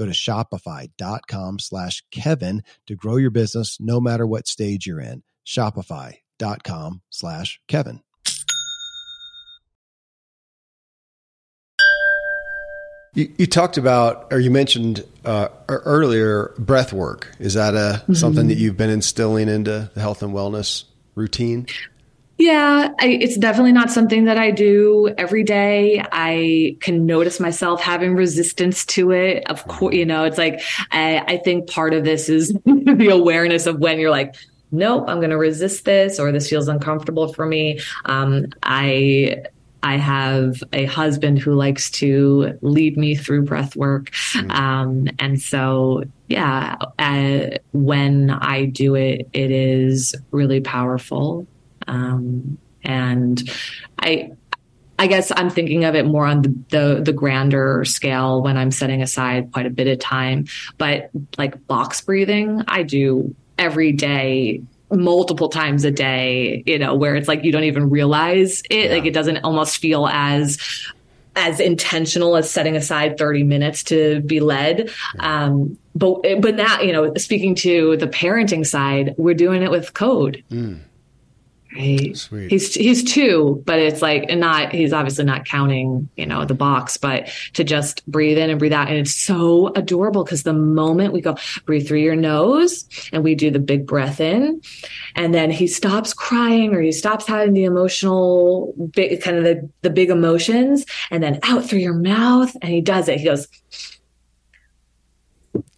Go to shopify.com slash Kevin to grow your business no matter what stage you're in. Shopify.com slash Kevin. You, you, talked about, or you mentioned uh, earlier, breath work. Is that a mm-hmm. something that you've been instilling into the health and wellness routine? Yeah, I, it's definitely not something that I do every day. I can notice myself having resistance to it. Of course, you know, it's like I, I think part of this is the awareness of when you're like, nope, I'm going to resist this, or this feels uncomfortable for me. Um, I I have a husband who likes to lead me through breath work. Mm. Um, and so, yeah, uh, when I do it, it is really powerful. Um, and I, I guess I'm thinking of it more on the, the, the grander scale when I'm setting aside quite a bit of time. But like box breathing, I do every day multiple times a day, you know, where it's like you don't even realize it. Yeah. Like it doesn't almost feel as as intentional as setting aside 30 minutes to be led. Um, but but now, you know, speaking to the parenting side, we're doing it with code. Mm right Sweet. he's he's two but it's like and not he's obviously not counting you know the box but to just breathe in and breathe out and it's so adorable because the moment we go breathe through your nose and we do the big breath in and then he stops crying or he stops having the emotional big, kind of the, the big emotions and then out through your mouth and he does it he goes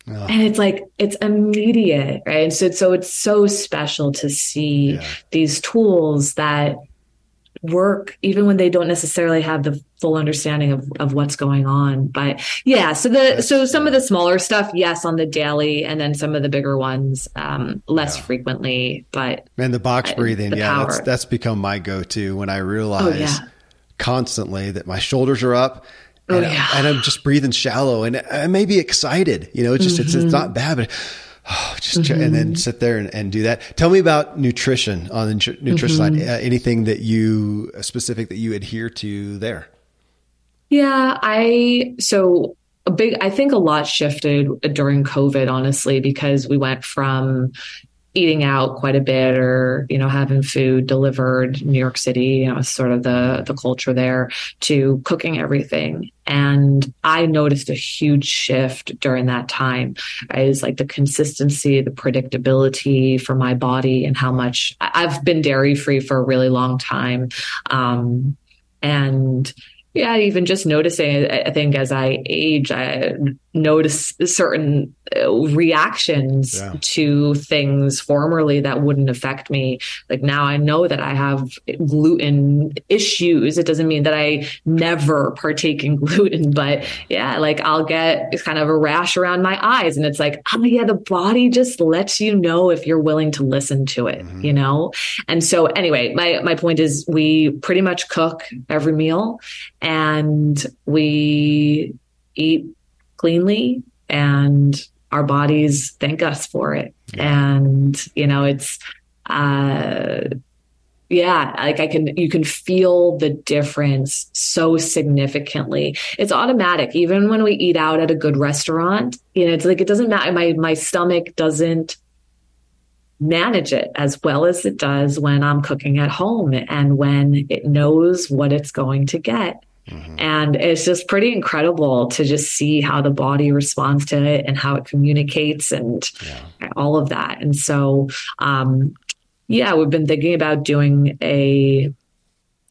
Oh. And it's like it's immediate, right? And so, so it's so special to see yeah. these tools that work even when they don't necessarily have the full understanding of, of what's going on. But yeah, so the so some of the smaller stuff, yes, on the daily, and then some of the bigger ones, um, less yeah. frequently. But and the box breathing, the yeah, that's that's become my go-to when I realize oh, yeah. constantly that my shoulders are up Oh, and, yeah. and, I'm just breathing shallow and I may be excited. You know, it's just, mm-hmm. it's, it's not mm-hmm. bad, but oh, just mm-hmm. try, and then mm-hmm. sit there and, and, do that. Tell me about nutrition on the nutrition mm-hmm. side. Uh, anything that you uh, specific that you adhere to there? Yeah, I, so a big, I think a lot shifted during COVID, honestly, because we went from, eating out quite a bit or you know having food delivered new york city you know sort of the the culture there to cooking everything. And i noticed a huge shift during that time. Is like the consistency the predictability for my body and how much i've been dairy free for a really long time. Um, and yeah, even just noticing, I think as I age, I notice certain uh, reactions yeah. to things formerly that wouldn't affect me. Like now I know that I have gluten issues. It doesn't mean that I never partake in gluten, but yeah, like I'll get kind of a rash around my eyes. And it's like, oh yeah, the body just lets you know if you're willing to listen to it, mm-hmm. you know? And so anyway, my, my point is we pretty much cook every meal and we eat cleanly and our bodies thank us for it. Yeah. And, you know, it's, uh, yeah, like I can, you can feel the difference so significantly. It's automatic. Even when we eat out at a good restaurant, you know, it's like, it doesn't matter. My, my stomach doesn't manage it as well as it does when I'm cooking at home and when it knows what it's going to get Mm-hmm. And it's just pretty incredible to just see how the body responds to it and how it communicates and yeah. all of that. And so, um, yeah, we've been thinking about doing a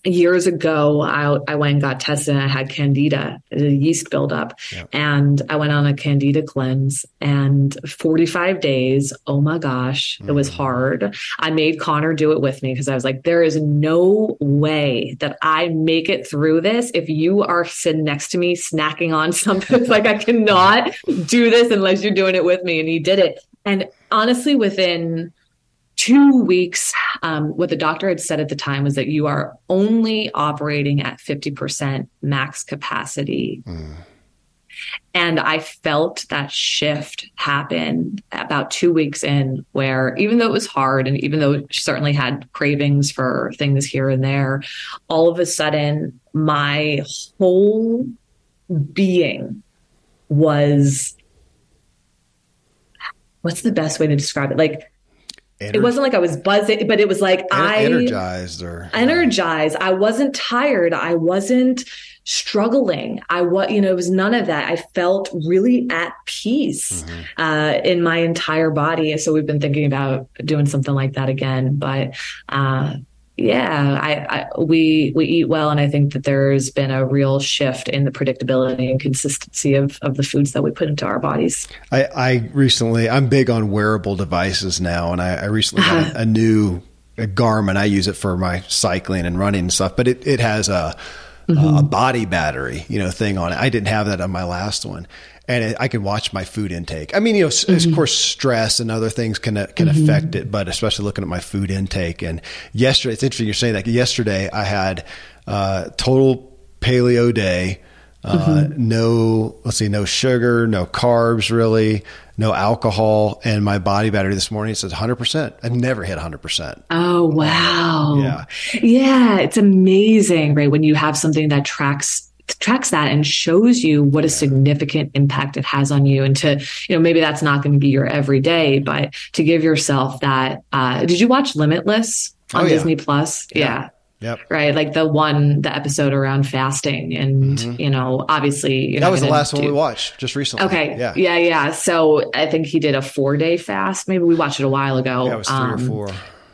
years ago, I, I went and got tested and I had candida, a yeast buildup. Yep. And I went on a candida cleanse and 45 days. Oh my gosh, mm. it was mm. hard. I made Connor do it with me because I was like, there is no way that I make it through this if you are sitting next to me snacking on something. like, I cannot do this unless you're doing it with me. And he did it. And honestly, within two weeks, um, what the doctor had said at the time was that you are only operating at 50% max capacity. Mm. And I felt that shift happen about two weeks in, where even though it was hard, and even though she certainly had cravings for things here and there, all of a sudden my whole being was what's the best way to describe it? Like Ener- it wasn't like I was buzzing, but it was like en- I energized or energized. I wasn't tired. I wasn't struggling. I was, you know, it was none of that. I felt really at peace mm-hmm. uh, in my entire body. So we've been thinking about doing something like that again. But uh, yeah, I, I, we we eat well, and I think that there's been a real shift in the predictability and consistency of of the foods that we put into our bodies. I, I recently, I'm big on wearable devices now, and I, I recently got a, a new a Garmin. I use it for my cycling and running and stuff, but it it has a Mm-hmm. a body battery, you know, thing on it. I didn't have that on my last one, and it, I can watch my food intake. I mean, you know, mm-hmm. of course, stress and other things can can mm-hmm. affect it, but especially looking at my food intake. And yesterday, it's interesting you're saying that. Yesterday, I had uh, total paleo day. Uh, mm-hmm. no, let's see, no sugar, no carbs, really, no alcohol, and my body battery this morning says 100. percent I've never hit 100. percent Oh wow! Yeah, yeah, it's amazing, right? When you have something that tracks tracks that and shows you what a significant impact it has on you and to you know maybe that's not going to be your everyday but to give yourself that uh did you watch limitless on oh, yeah. disney plus yeah. yeah. Yep. Right. Like the one, the episode around fasting. And, mm-hmm. you know, obviously. that was the last do... one we watched just recently. Okay. Yeah. Yeah. Yeah. So I think he did a four day fast. Maybe we watched it a while ago. Yeah, it was three um, or four.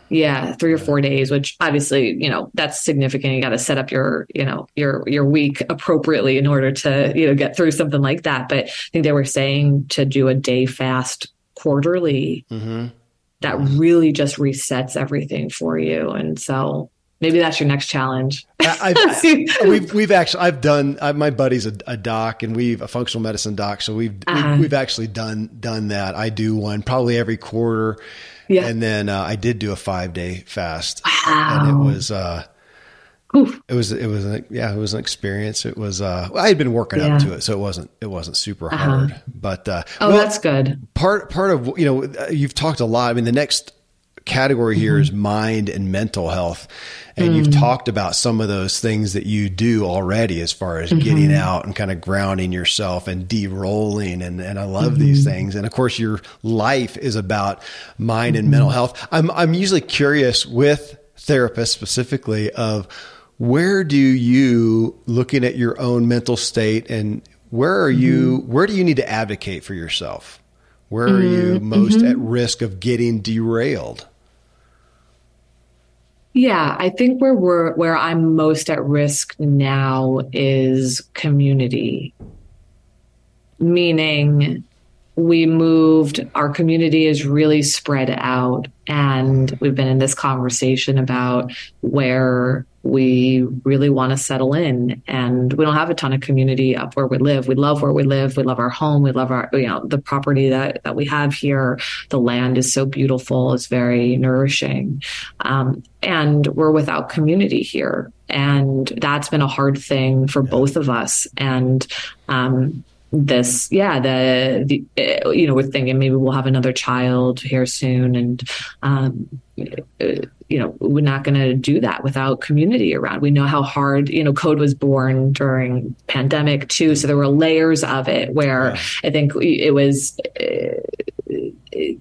Yeah, three or four days, which obviously, you know, that's significant. You got to set up your, you know, your your week appropriately in order to, you know, get through something like that. But I think they were saying to do a day fast quarterly. Mm-hmm. That really just resets everything for you. And so maybe that's your next challenge. I, we've we've actually I've done I, my buddy's a, a, doc and we've a functional medicine doc, so we've, uh-huh. we've, we've actually done done that. I do one probably every quarter yeah. And then uh, I did do a five day fast. Wow. And it was, uh, Oof. it was, it was, an, yeah, it was an experience. It was, uh, I had been working yeah. up to it, so it wasn't, it wasn't super uh-huh. hard, but, uh, oh, well, that's good. Part, part of, you know, you've talked a lot. I mean, the next category here mm-hmm. is mind and mental health. And mm. you've talked about some of those things that you do already as far as mm-hmm. getting out and kind of grounding yourself and de-rolling. And, and I love mm-hmm. these things. And of course, your life is about mind and mental mm-hmm. health. I'm, I'm usually curious with therapists specifically of where do you looking at your own mental state and where are you, mm-hmm. where do you need to advocate for yourself? Where are you mm-hmm. most at risk of getting derailed? Yeah, I think where we're where I'm most at risk now is community. Meaning we moved our community is really spread out and we've been in this conversation about where we really want to settle in and we don't have a ton of community up where we live. We love where we live. We love our home. We love our you know the property that that we have here. The land is so beautiful. It's very nourishing. Um, and we're without community here. And that's been a hard thing for both of us. And um, this yeah the, the uh, you know we're thinking maybe we'll have another child here soon and um, you know we're not going to do that without community around we know how hard you know code was born during pandemic too so there were layers of it where yeah. i think it was it, uh,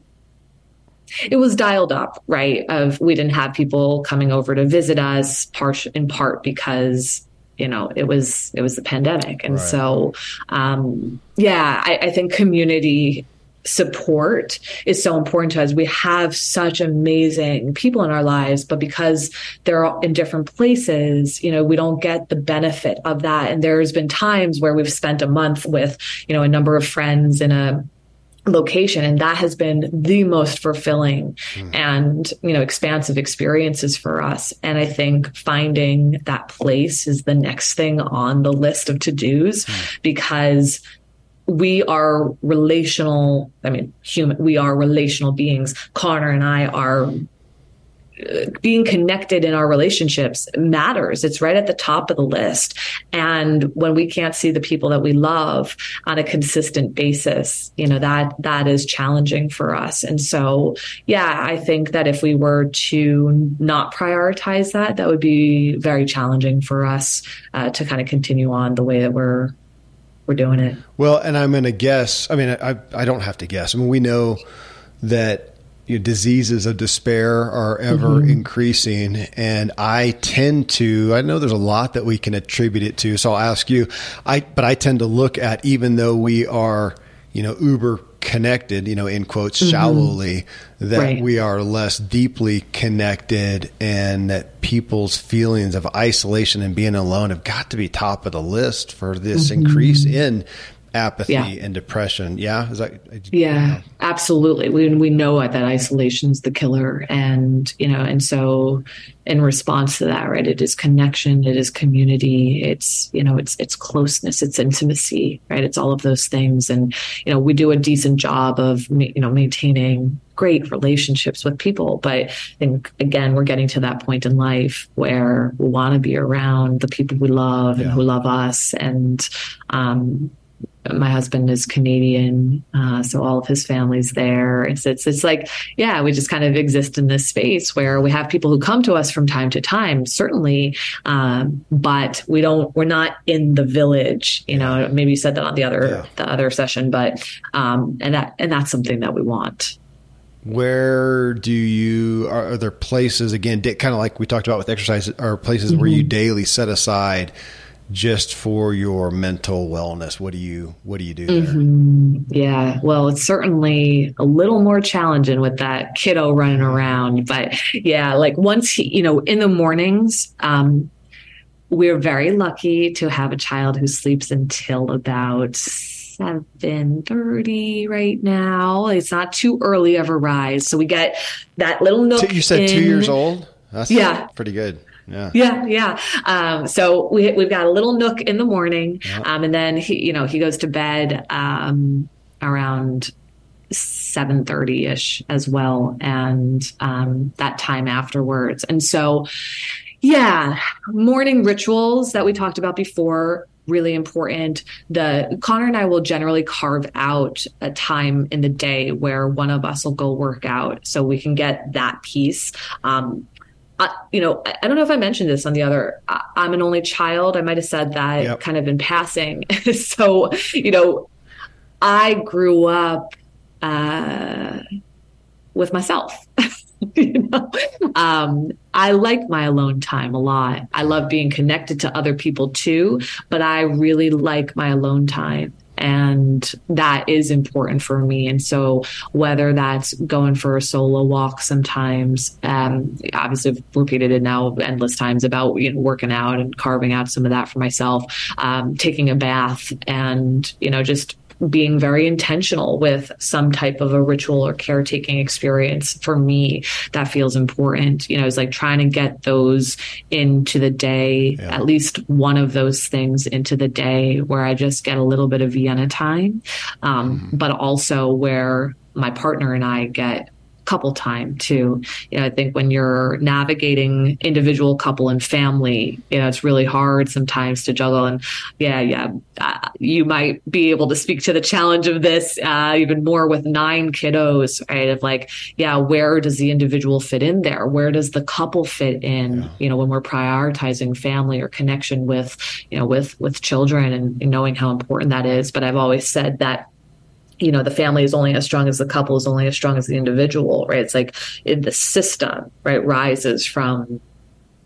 it was dialed up, right? Of we didn't have people coming over to visit us, part in part because you know it was it was the pandemic and right. so um yeah I, I think community support is so important to us. We have such amazing people in our lives, but because they're in different places, you know, we don't get the benefit of that. And there's been times where we've spent a month with, you know, a number of friends in a location and that has been the most fulfilling mm. and you know expansive experiences for us and i think finding that place is the next thing on the list of to-dos mm. because we are relational i mean human we are relational beings connor and i are being connected in our relationships matters. It's right at the top of the list. And when we can't see the people that we love on a consistent basis, you know, that, that is challenging for us. And so, yeah, I think that if we were to not prioritize that, that would be very challenging for us uh, to kind of continue on the way that we're, we're doing it. Well, and I'm going to guess, I mean, I, I don't have to guess. I mean, we know that you know, diseases of despair are ever mm-hmm. increasing. And I tend to, I know there's a lot that we can attribute it to. So I'll ask you, I, but I tend to look at, even though we are, you know, uber connected, you know, in quotes, mm-hmm. shallowly, that right. we are less deeply connected and that people's feelings of isolation and being alone have got to be top of the list for this mm-hmm. increase in apathy yeah. and depression. Yeah, is that? Yeah, absolutely. We we know that isolation is the killer, and you know, and so in response to that, right, it is connection, it is community, it's you know, it's it's closeness, it's intimacy, right? It's all of those things, and you know, we do a decent job of you know maintaining great relationships with people. But I think, again, we're getting to that point in life where we want to be around the people we love yeah. and who love us. And, um, my husband is Canadian, uh, so all of his family's there. It's, it's it's like yeah, we just kind of exist in this space where we have people who come to us from time to time, certainly, um, but we don't we're not in the village. You know, maybe you said that on the other yeah. the other session, but um, and that and that's something that we want. Where do you are, are there places again, kind of like we talked about with exercise, are places mm-hmm. where you daily set aside? Just for your mental wellness? What do you what do you do mm-hmm. yeah well it's certainly a little more challenging with that kiddo running around but yeah like once he, you know in the mornings um we're very lucky to have a child who sleeps until about 7.30 right now. It's not too early of a rise so we get that little nook you said in. two years old? That's yeah. pretty good yeah. Yeah. Yeah. Um, so we, we've got a little nook in the morning. Yeah. Um, and then he, you know, he goes to bed, um, around 7.30 ish as well. And, um, that time afterwards. And so, yeah, morning rituals that we talked about before, really important. The Connor and I will generally carve out a time in the day where one of us will go work out so we can get that piece. Um, I, you know, I don't know if I mentioned this on the other. I, am an only child. I might have said that yep. kind of in passing. so, you know, I grew up uh, with myself. you know, um, I like my alone time a lot. I love being connected to other people too, but I really like my alone time and that is important for me. And so whether that's going for a solo walk sometimes um, obviously I've repeated it now endless times about you know working out and carving out some of that for myself um, taking a bath and you know just being very intentional with some type of a ritual or caretaking experience for me that feels important you know it's like trying to get those into the day yeah. at least one of those things into the day where i just get a little bit of vienna time um, mm-hmm. but also where my partner and i get couple time too. You know, I think when you're navigating individual, couple, and family, you know, it's really hard sometimes to juggle. And yeah, yeah, uh, you might be able to speak to the challenge of this uh, even more with nine kiddos, right? Of like, yeah, where does the individual fit in there? Where does the couple fit in? Yeah. You know, when we're prioritizing family or connection with, you know, with with children and knowing how important that is. But I've always said that you know the family is only as strong as the couple is only as strong as the individual right it's like in the system right rises from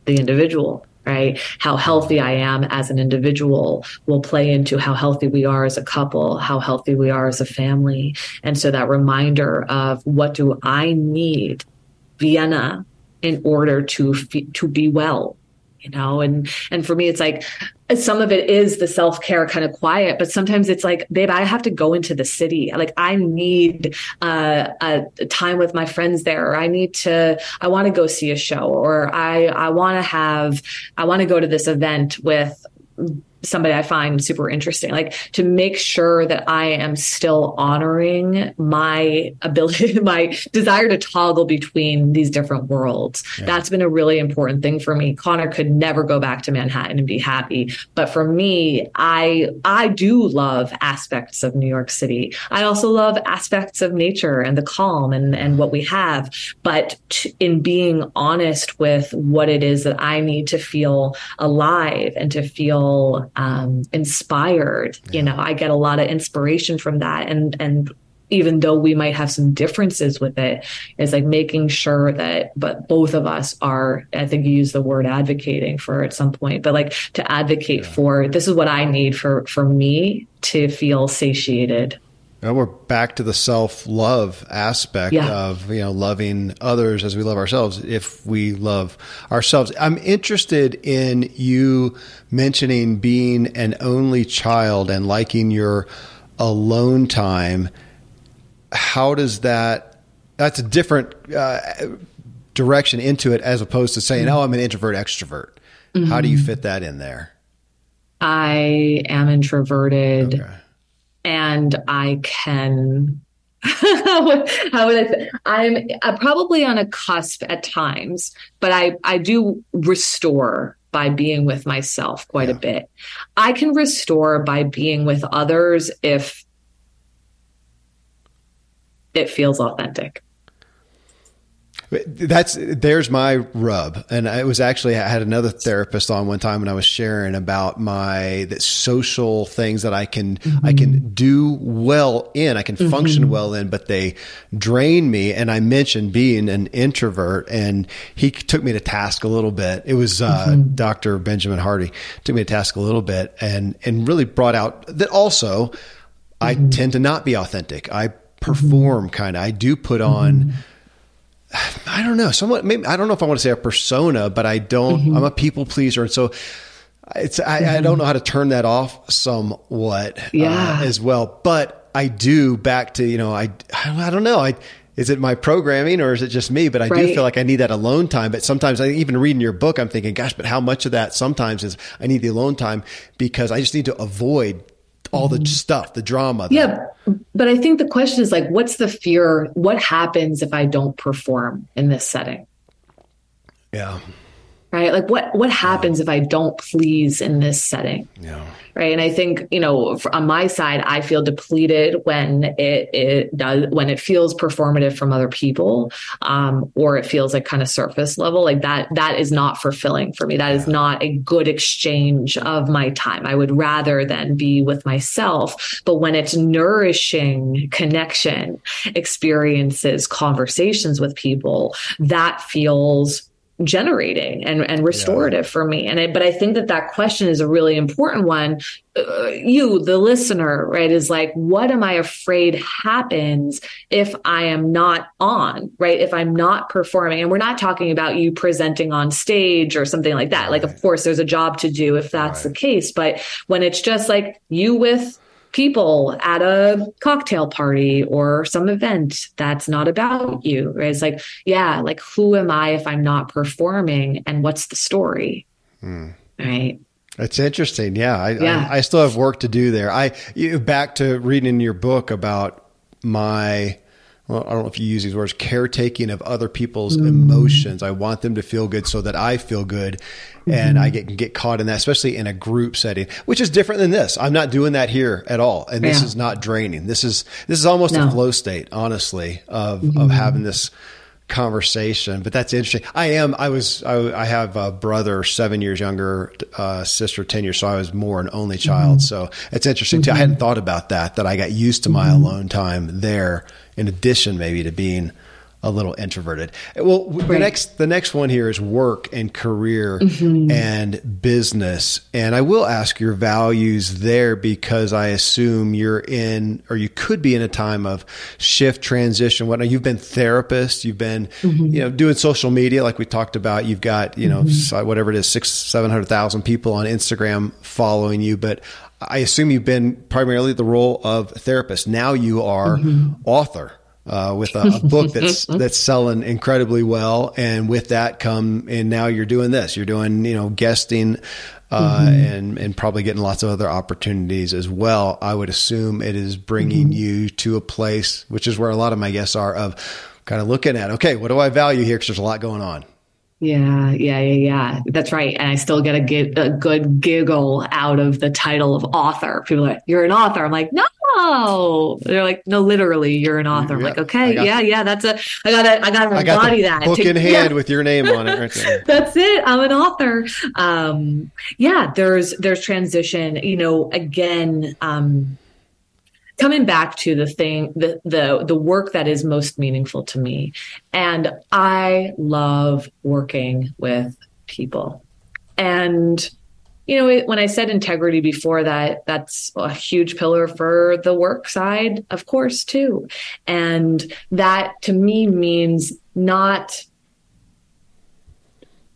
the individual right? How healthy I am as an individual will play into how healthy we are as a couple, how healthy we are as a family. And so that reminder of what do I need, Vienna, in order to to be well, you know and and for me it's like some of it is the self-care kind of quiet but sometimes it's like babe i have to go into the city. Like i need uh, a time with my friends there or i need to i want to go see a show or i i want to have i want to go to this event with somebody I find super interesting, like to make sure that I am still honoring my ability, my desire to toggle between these different worlds. Yeah. That's been a really important thing for me. Connor could never go back to Manhattan and be happy. But for me, I, I do love aspects of New York City. I also love aspects of nature and the calm and, and what we have. But t- in being honest with what it is that I need to feel alive and to feel um, inspired. Yeah. You know, I get a lot of inspiration from that, and and even though we might have some differences with it, it, is like making sure that, but both of us are, I think you use the word advocating for at some point, but like to advocate yeah. for this is what I need for, for me to feel satiated. And we're back to the self love aspect yeah. of, you know, loving others as we love ourselves if we love ourselves. I'm interested in you mentioning being an only child and liking your alone time. How does that, that's a different uh, direction into it as opposed to saying, mm-hmm. oh, I'm an introvert extrovert. Mm-hmm. How do you fit that in there? I am introverted. Okay and I can how would I say? I'm, I'm probably on a cusp at times, but I, I do restore by being with myself quite yeah. a bit. I can restore by being with others if it feels authentic. That's there's my rub, and I was actually I had another therapist on one time when I was sharing about my the social things that I can mm-hmm. I can do well in, I can mm-hmm. function well in, but they drain me. And I mentioned being an introvert, and he took me to task a little bit. It was uh, mm-hmm. Dr. Benjamin Hardy took me to task a little bit, and and really brought out that also I mm-hmm. tend to not be authentic. I perform mm-hmm. kind of. I do put on mm-hmm. I don't know, somewhat, maybe, I don't know if I want to say a persona, but I don't, mm-hmm. I'm a people pleaser. And so it's, I, mm-hmm. I, don't know how to turn that off somewhat uh, yeah. uh, as well. But I do back to, you know, I, I don't know. I, is it my programming or is it just me? But I right. do feel like I need that alone time. But sometimes I even reading your book, I'm thinking, gosh, but how much of that sometimes is I need the alone time because I just need to avoid all the mm-hmm. stuff, the drama. Yeah. But I think the question is like, what's the fear? What happens if I don't perform in this setting? Yeah right? Like what what happens if i don't please in this setting? Yeah. Right? And i think you know on my side i feel depleted when it it does when it feels performative from other people um, or it feels like kind of surface level. Like that that is not fulfilling for me. That is not a good exchange of my time. I would rather than be with myself. But when it's nourishing connection experiences conversations with people that feels generating and, and restorative yeah. for me. And I, but I think that that question is a really important one. Uh, you, the listener, right, is like, what am I afraid happens if I am not on, right? If I'm not performing, and we're not talking about you presenting on stage or something like that. Right. Like, of course, there's a job to do if that's right. the case. But when it's just like you with people at a cocktail party or some event that's not about you. Right? It's like, yeah, like who am I if I'm not performing and what's the story? Hmm. Right. It's interesting. Yeah. I, yeah. I, I, still have work to do there. I, you, back to reading your book about my, well, I don't know if you use these words, caretaking of other people's mm. emotions. I want them to feel good so that I feel good. Mm-hmm. And I get, get caught in that, especially in a group setting, which is different than this. I'm not doing that here at all. And this yeah. is not draining. This is, this is almost no. a flow state, honestly, of, mm-hmm. of having this conversation, but that's interesting. I am, I was, I, I have a brother seven years younger, uh, sister 10 years. So I was more an only child. Mm-hmm. So it's interesting too. I hadn't thought about that, that I got used to my mm-hmm. alone time there in addition maybe to being a little introverted. Well, right. the next the next one here is work and career mm-hmm. and business. And I will ask your values there because I assume you're in or you could be in a time of shift transition. What you've been therapist, you've been mm-hmm. you know doing social media like we talked about. You've got you know mm-hmm. whatever it is six seven hundred thousand people on Instagram following you, but I assume you've been primarily the role of therapist. Now you are mm-hmm. author uh, with a, a, book that's that's selling incredibly well, and with that come and now you're doing this. You're doing you know guesting. Uh, mm-hmm. and and probably getting lots of other opportunities as well. I would assume it is bringing mm-hmm. you to a place, which is where a lot of my guests are, of kind of looking at, okay, what do I value here? Because there's a lot going on. Yeah, yeah, yeah, yeah. That's right. And I still get a, get a good giggle out of the title of author. People are like, "You're an author." I'm like, "No." They're like, "No, literally, you're an author." I'm like, "Okay, yeah, yeah. That's a. I gotta, I gotta I got embody that. Book in hand yeah. with your name on it. Right that's it. I'm an author. Um, yeah. There's there's transition. You know, again. Um, coming back to the thing the the the work that is most meaningful to me and i love working with people and you know when i said integrity before that that's a huge pillar for the work side of course too. And that to me means not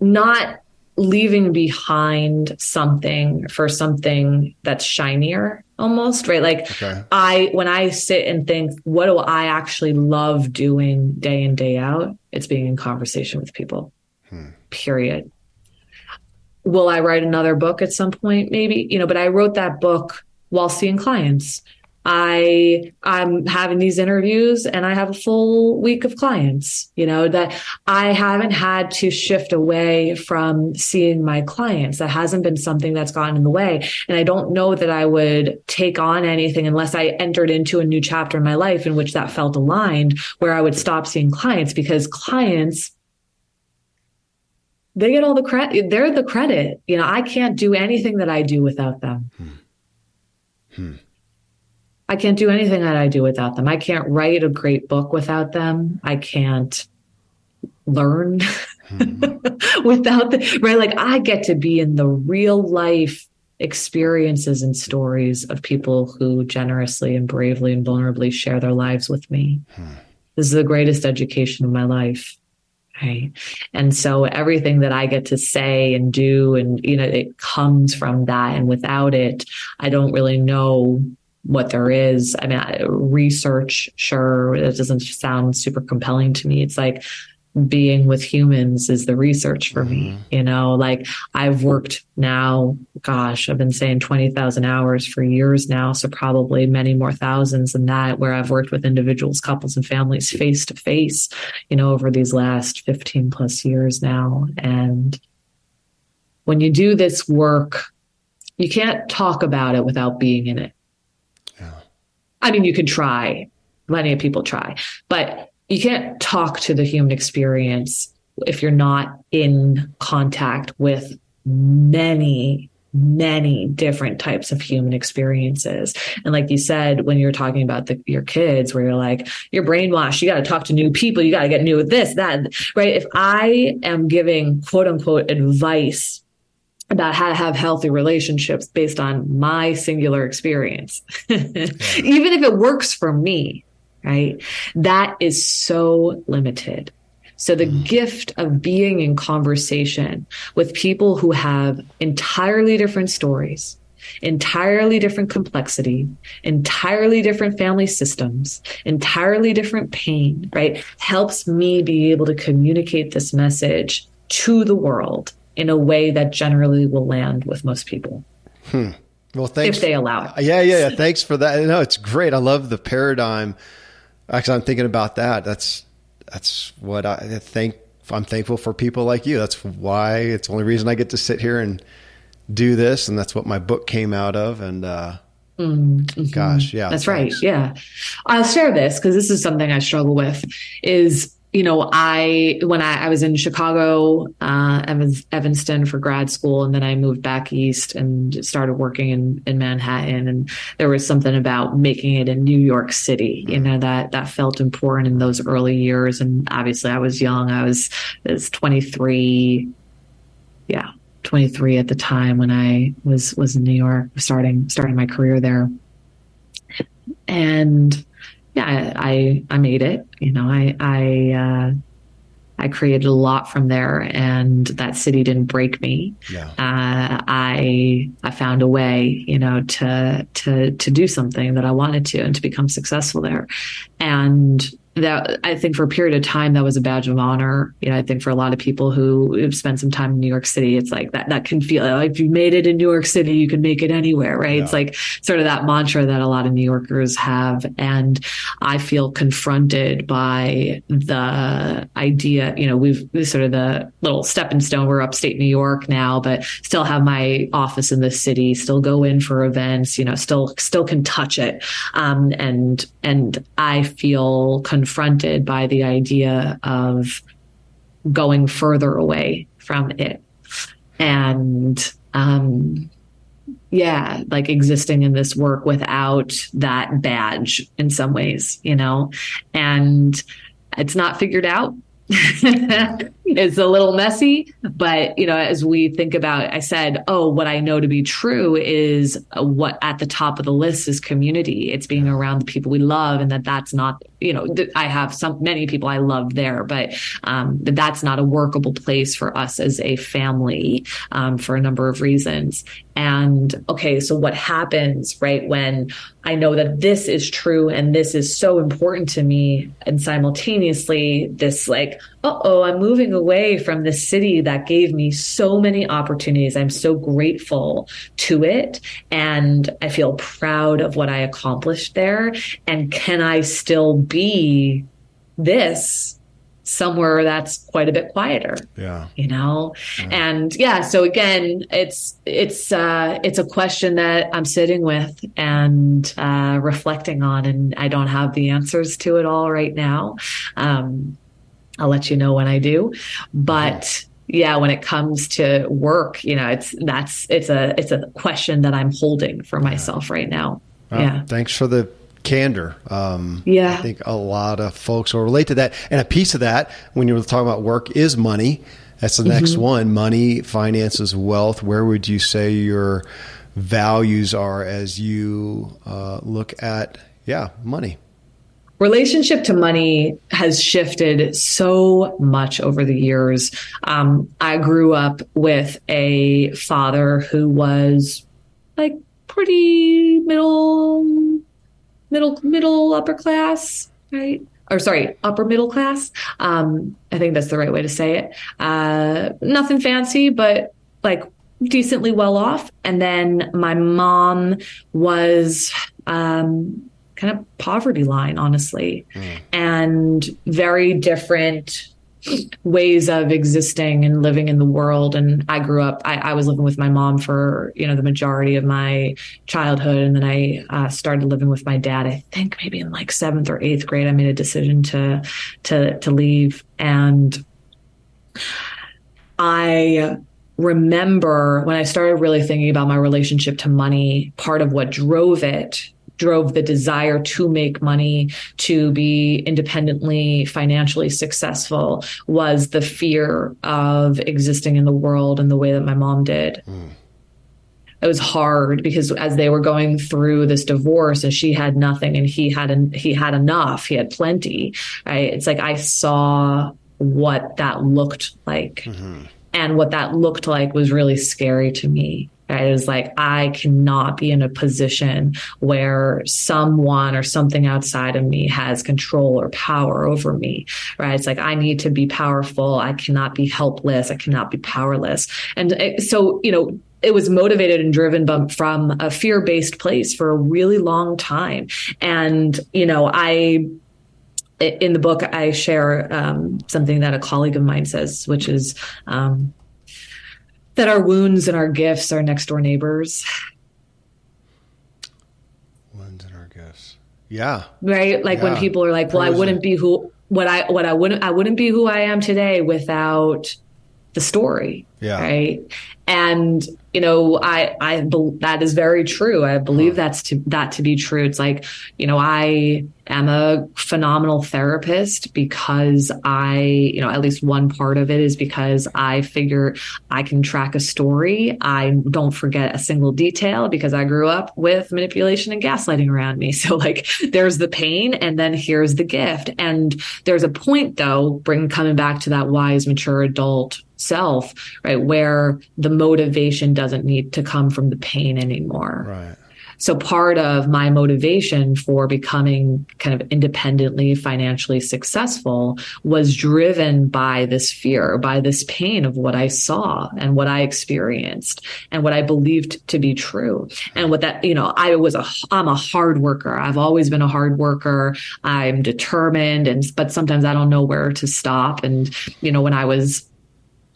not leaving behind something for something that's shinier almost right? Like okay. i when i sit and think what do i actually love doing day in day out? It's being in conversation with people. Hmm. period will i write another book at some point maybe you know but i wrote that book while seeing clients I I'm having these interviews and I have a full week of clients, you know, that I haven't had to shift away from seeing my clients. That hasn't been something that's gotten in the way. And I don't know that I would take on anything unless I entered into a new chapter in my life in which that felt aligned, where I would stop seeing clients because clients they get all the credit. They're the credit. You know, I can't do anything that I do without them. Hmm. Hmm. I can't do anything that I do without them. I can't write a great book without them. I can't learn mm-hmm. without them, right? Like I get to be in the real life experiences and stories of people who generously and bravely and vulnerably share their lives with me. Hmm. This is the greatest education of my life. Right. And so everything that I get to say and do, and, you know, it comes from that. And without it, I don't really know what there is. I mean, research, sure, it doesn't sound super compelling to me. It's like being with humans is the research for me. Mm-hmm. You know, like I've worked now, gosh, I've been saying 20,000 hours for years now. So probably many more thousands than that, where I've worked with individuals, couples, and families face to face, you know, over these last 15 plus years now. And when you do this work, you can't talk about it without being in it. Yeah. I mean, you could try, plenty of people try, but you can't talk to the human experience if you're not in contact with many many different types of human experiences. And like you said, when you're talking about the, your kids, where you're like, you're brainwashed, you got to talk to new people, you got to get new with this, that, right? If I am giving quote unquote advice about how to have healthy relationships based on my singular experience, even if it works for me, right? That is so limited. So the mm. gift of being in conversation with people who have entirely different stories, entirely different complexity, entirely different family systems, entirely different pain, right? Helps me be able to communicate this message to the world in a way that generally will land with most people. Hmm. Well, thanks. If they allow it. Yeah, yeah, yeah. Thanks for that. No, it's great. I love the paradigm. Actually, I'm thinking about that. That's that's what I think. I'm thankful for people like you. That's why it's the only reason I get to sit here and do this, and that's what my book came out of. And uh, mm-hmm. gosh, yeah, that's thanks. right. Yeah, I'll share this because this is something I struggle with. Is you know, I when I, I was in Chicago, uh, Evans, Evanston for grad school, and then I moved back east and started working in, in Manhattan. And there was something about making it in New York City, you know, that that felt important in those early years. And obviously, I was young. I was I was 23. Yeah, 23 at the time when I was was in New York, starting starting my career there. And yeah, I I made it. You know, I I uh, I created a lot from there, and that city didn't break me. Yeah. Uh, I I found a way, you know, to to to do something that I wanted to, and to become successful there. And that I think for a period of time that was a badge of honor. You know, I think for a lot of people who have spent some time in New York City, it's like that that can feel like if you made it in New York City, you can make it anywhere, right? Yeah. It's like sort of that mantra that a lot of New Yorkers have. And I feel confronted by the idea, you know, we've sort of the little stepping stone. We're upstate New York now, but still have my office in the city, still go in for events, you know, still still can touch it. Um, and and I feel confronted confronted by the idea of going further away from it. And um, yeah, like existing in this work without that badge in some ways, you know, and it's not figured out it's a little messy, but you know, as we think about, I said, oh, what I know to be true is what at the top of the list is community. It's being around the people we love, and that that's not, you know, I have some many people I love there, but um, that that's not a workable place for us as a family um, for a number of reasons. And okay, so what happens, right, when I know that this is true and this is so important to me, and simultaneously, this like, uh oh, I'm moving away from the city that gave me so many opportunities. I'm so grateful to it. And I feel proud of what I accomplished there. And can I still be this somewhere that's quite a bit quieter yeah you know yeah. and yeah so again it's it's uh it's a question that i'm sitting with and uh reflecting on and i don't have the answers to it all right now um i'll let you know when i do but yeah when it comes to work you know it's that's it's a it's a question that i'm holding for myself right now well, yeah thanks for the candor. Um, yeah. I think a lot of folks will relate to that. And a piece of that, when you were talking about work, is money. That's the next mm-hmm. one money, finances, wealth. Where would you say your values are as you uh, look at, yeah, money? Relationship to money has shifted so much over the years. Um, I grew up with a father who was like pretty middle middle middle upper class, right? Or sorry, upper middle class. Um, I think that's the right way to say it. Uh, nothing fancy, but like decently well off. And then my mom was um, kind of poverty line, honestly, mm. and very different ways of existing and living in the world. And I grew up, I, I, was living with my mom for, you know, the majority of my childhood. And then I uh, started living with my dad, I think maybe in like seventh or eighth grade, I made a decision to, to, to leave. And I remember when I started really thinking about my relationship to money, part of what drove it drove the desire to make money, to be independently financially successful was the fear of existing in the world in the way that my mom did. Mm. It was hard because as they were going through this divorce and she had nothing and he had an, he had enough, he had plenty. Right? It's like I saw what that looked like. Mm-hmm. And what that looked like was really scary to me. It was like, I cannot be in a position where someone or something outside of me has control or power over me. Right. It's like, I need to be powerful. I cannot be helpless. I cannot be powerless. And it, so, you know, it was motivated and driven from a fear based place for a really long time. And, you know, I, in the book, I share um, something that a colleague of mine says, which is, um, that our wounds and our gifts are next door neighbors. Wounds and our gifts. Yeah. Right? Like yeah. when people are like, well, I wouldn't be who what I what I wouldn't I wouldn't be who I am today without the story. Yeah. Right. And you know, I I that is very true. I believe uh-huh. that's to that to be true. It's like you know, I am a phenomenal therapist because I, you know, at least one part of it is because I figure I can track a story. I don't forget a single detail because I grew up with manipulation and gaslighting around me. So like there's the pain and then here's the gift. And there's a point though, bring coming back to that wise, mature adult self, right? Where the motivation doesn't need to come from the pain anymore. Right. So part of my motivation for becoming kind of independently financially successful was driven by this fear, by this pain of what I saw and what I experienced and what I believed to be true. And what that, you know, I was a, I'm a hard worker. I've always been a hard worker. I'm determined and, but sometimes I don't know where to stop. And, you know, when I was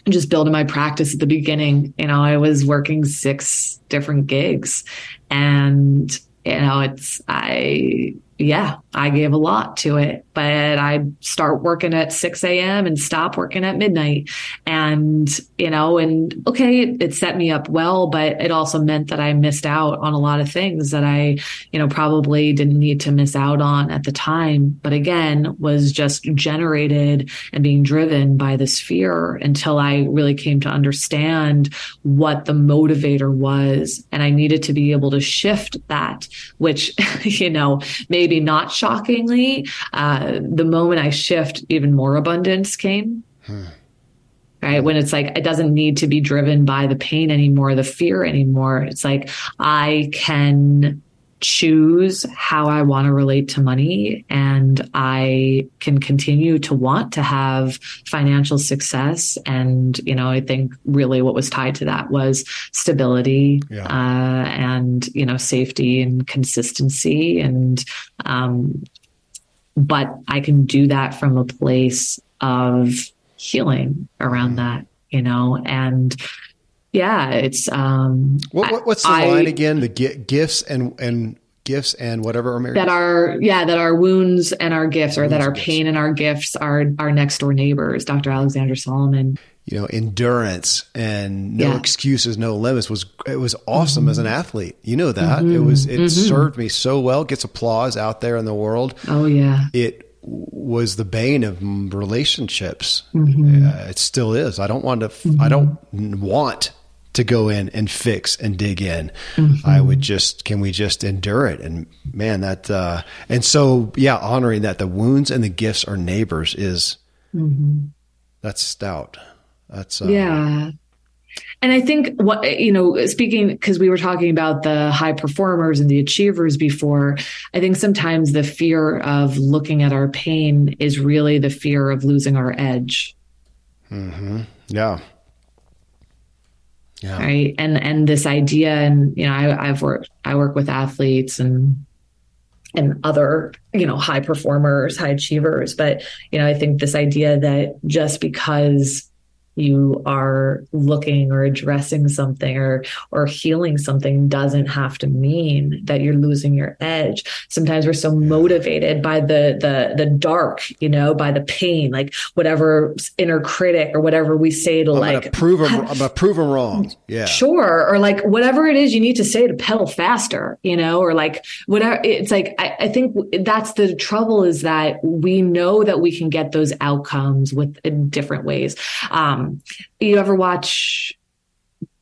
just building my practice at the beginning. You know, I was working six different gigs and, you know, it's, I, yeah, I gave a lot to it, but I start working at 6 a.m. and stop working at midnight. And, you know, and okay, it, it, set me up well, but it also meant that I missed out on a lot of things that I, you know, probably didn't need to miss out on at the time. But again, was just generated and being driven by this fear until I really came to understand what the motivator was. And I needed to be able to shift that, which, you know, maybe not shockingly, uh, the moment I shift, even more abundance came. Hmm. Right. When it's like, it doesn't need to be driven by the pain anymore, the fear anymore. It's like, I can choose how I want to relate to money and I can continue to want to have financial success. And, you know, I think really what was tied to that was stability yeah. uh, and, you know, safety and consistency. And, um, but I can do that from a place of healing around mm. that, you know, and, yeah, it's um. What, what's the I, line again? The gifts and and gifts and whatever are that are yeah that our wounds and our gifts, or that our pain and our gifts are our next door neighbors. Dr. Alexandra Solomon. You know, endurance and no yeah. excuses, no limits was it was awesome mm-hmm. as an athlete. You know that mm-hmm. it was it mm-hmm. served me so well. Gets applause out there in the world. Oh yeah, it was the bane of relationships. Mm-hmm. Uh, it still is. I don't want to. Mm-hmm. I don't want to go in and fix and dig in. Mm-hmm. I would just, can we just endure it? And man, that, uh, and so, yeah, honoring that the wounds and the gifts are neighbors is, mm-hmm. that's stout. That's, uh, yeah. And I think what, you know, speaking, because we were talking about the high performers and the achievers before, I think sometimes the fear of looking at our pain is really the fear of losing our edge. Mm-hmm. Yeah. Yeah. Right. And and this idea, and you know, I, I've worked I work with athletes and and other you know high performers high achievers but you know i think this idea that just because you are looking or addressing something or or healing something doesn't have to mean that you're losing your edge. Sometimes we're so motivated by the the the dark you know by the pain like whatever inner critic or whatever we say to I'm like prove them, I'm gonna prove them wrong. Yeah. Sure. Or like whatever it is you need to say to pedal faster you know or like whatever it's like I, I think that's the trouble is that we know that we can get those outcomes with in different ways. Um Um, you ever watch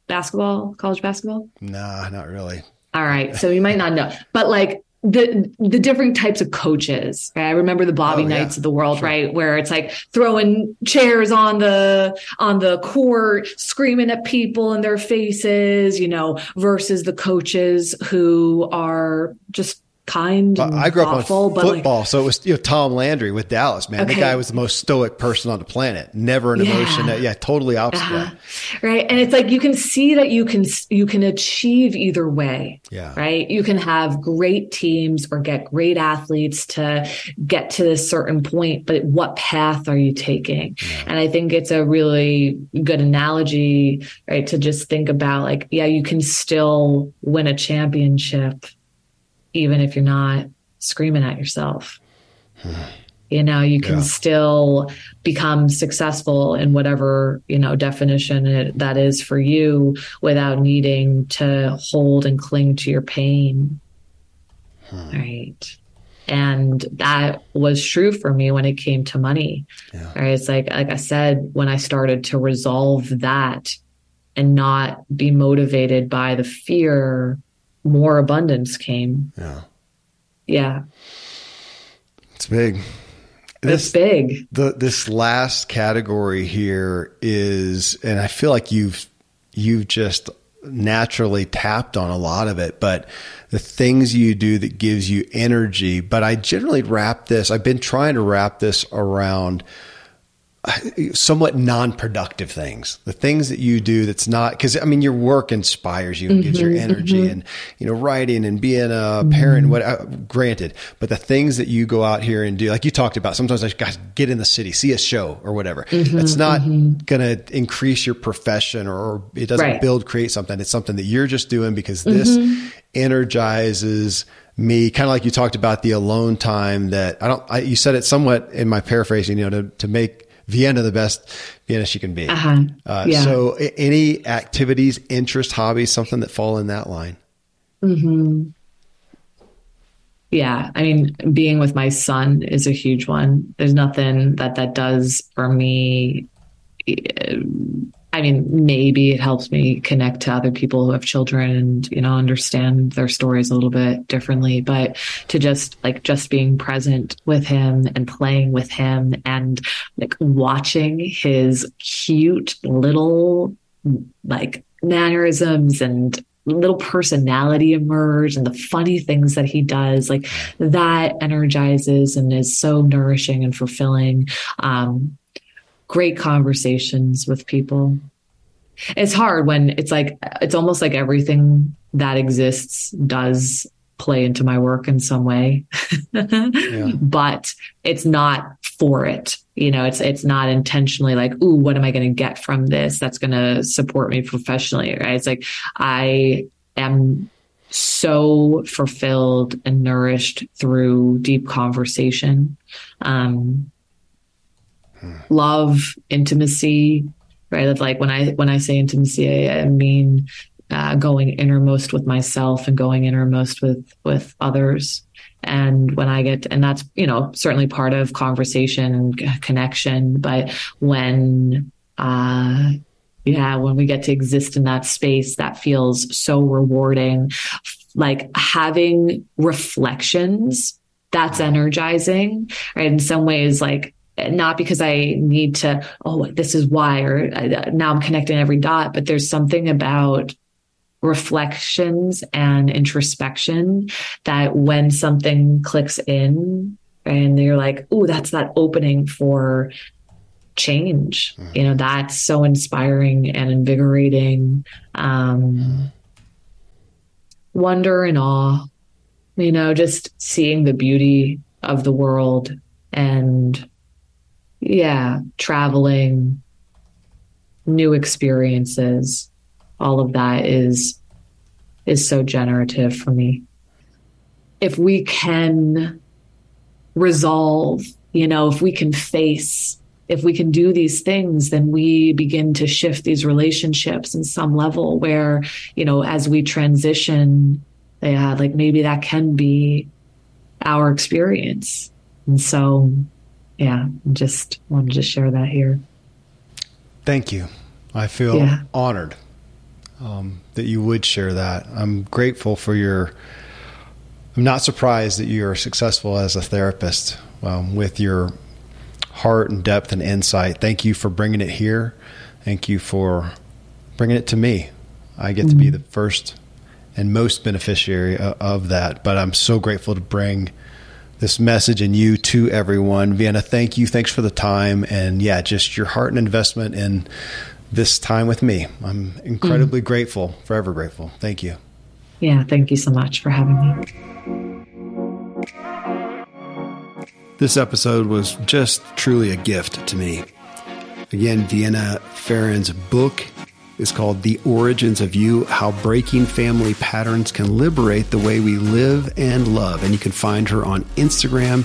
basketball, college basketball? Nah, not really. All right. So you might not know, but like the the different types of coaches. Right? I remember the Bobby oh, Knights yeah. of the world, sure. right, where it's like throwing chairs on the on the court, screaming at people in their faces, you know, versus the coaches who are just kind. I grew thoughtful, up on football, like, so it was you know Tom Landry with Dallas. Man, okay. the guy was the most stoic person on the planet. Never an yeah. emotion. That, yeah, totally opposite. Uh-huh. Right, and it's like you can see that you can you can achieve either way. Yeah. Right. You can have great teams or get great athletes to get to this certain point, but what path are you taking? Yeah. And I think it's a really good analogy, right, to just think about like, yeah, you can still win a championship even if you're not screaming at yourself. You know, you can Yeah. still become successful in whatever, you know, definition it, that is for you without needing to hold and cling to your pain. Hmm. Right. And that was true for me when it came to money. Yeah. Right. It's like, like I said, when I started to resolve that and not be motivated by the fear, more abundance came. Yeah. Yeah. It's big. It's big. the this last category here is and I feel like you've you've just naturally tapped on a lot of it but the things you do that gives you energy but I generally wrap this I've been trying to wrap this around somewhat non-productive things. The things that you do that's not because i mean your work inspires you and gives you mm-hmm, energy mm-hmm. and you know writing and being a parent what uh, granted but the things that you go out here and do like you talked about sometimes i got to get in the city see a show or whatever. Mm-hmm, it's not going to increase your profession or it doesn't Right. build create something. It's something that you're just doing because this energizes me kind of like you talked about the alone time that I don't I, you said it somewhat in my paraphrasing you know to to make Vienna the best Vienna she can be. Uh-huh. Uh, Yeah. So any activities, interest, hobbies, something that fall in that line. Yeah, I mean, being with my son is a huge one. There's nothing that that does for me. I mean, maybe it helps me connect to other people who have children and, you know, understand their stories a little bit differently. But to just like just being present with him and playing with him and like watching his cute little like mannerisms and little personality emerge and the funny things that he does like that energizes and is so nourishing and fulfilling um great conversations with people. It's hard when it's like it's almost like everything that exists does play into my work in some way. But it's not for it. You know it's it's not intentionally like ooh what am i going to get from this that's going to support me professionally? Right? It's like i am so fulfilled and nourished through deep conversation. Um love intimacy right? Like when i when i say intimacy i, I mean uh, going innermost with myself and going innermost with with others. And when i get and that's you know certainly part of conversation and connection but when uh yeah when we get to exist in that space that feels so rewarding. Like having reflections that's energizing right? In some ways like not because I need to, oh, this is why, or uh, now I'm connecting every dot, but there's something about reflections and introspection that when something clicks in and you're like, oh, that's that opening for change, you know, that's so inspiring and invigorating. Um, wonder and awe, you know, just seeing the beauty of the world and yeah, traveling, new experiences, all of that is is so generative for me. If we can resolve, you know, if we can face, if we can do these things, then we begin to shift these relationships in some level where, you know, as we transition, yeah, like maybe that can be our experience. And so yeah, just wanted to share that here. Thank you. I feel Yeah. honored um, that you would share that. I'm grateful for your. I'm not surprised that you are successful as a therapist um, with your heart and depth and insight. Thank you for bringing it here. Thank you for bringing it to me. I get to be the first and most beneficiary of, of that, but I'm so grateful to bring this message and you to everyone. Vienna, thank you. Thanks for the time. And yeah, just your heart and investment in this time with me. I'm incredibly mm. grateful, forever grateful. Thank you. Yeah, thank you so much for having me. This episode was just truly a gift to me. Again, Vienna Pharaon's book is called The Origins of You How Breaking Family Patterns Can Liberate the Way We Live and Love. And you can find her on Instagram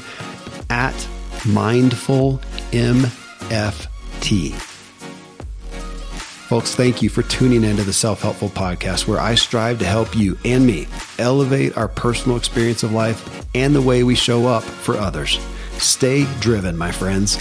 at Mindful MFT. Folks, thank you for tuning into the Self Helpful Podcast, where I strive to help you and me elevate our personal experience of life and the way we show up for others. Stay driven, my friends.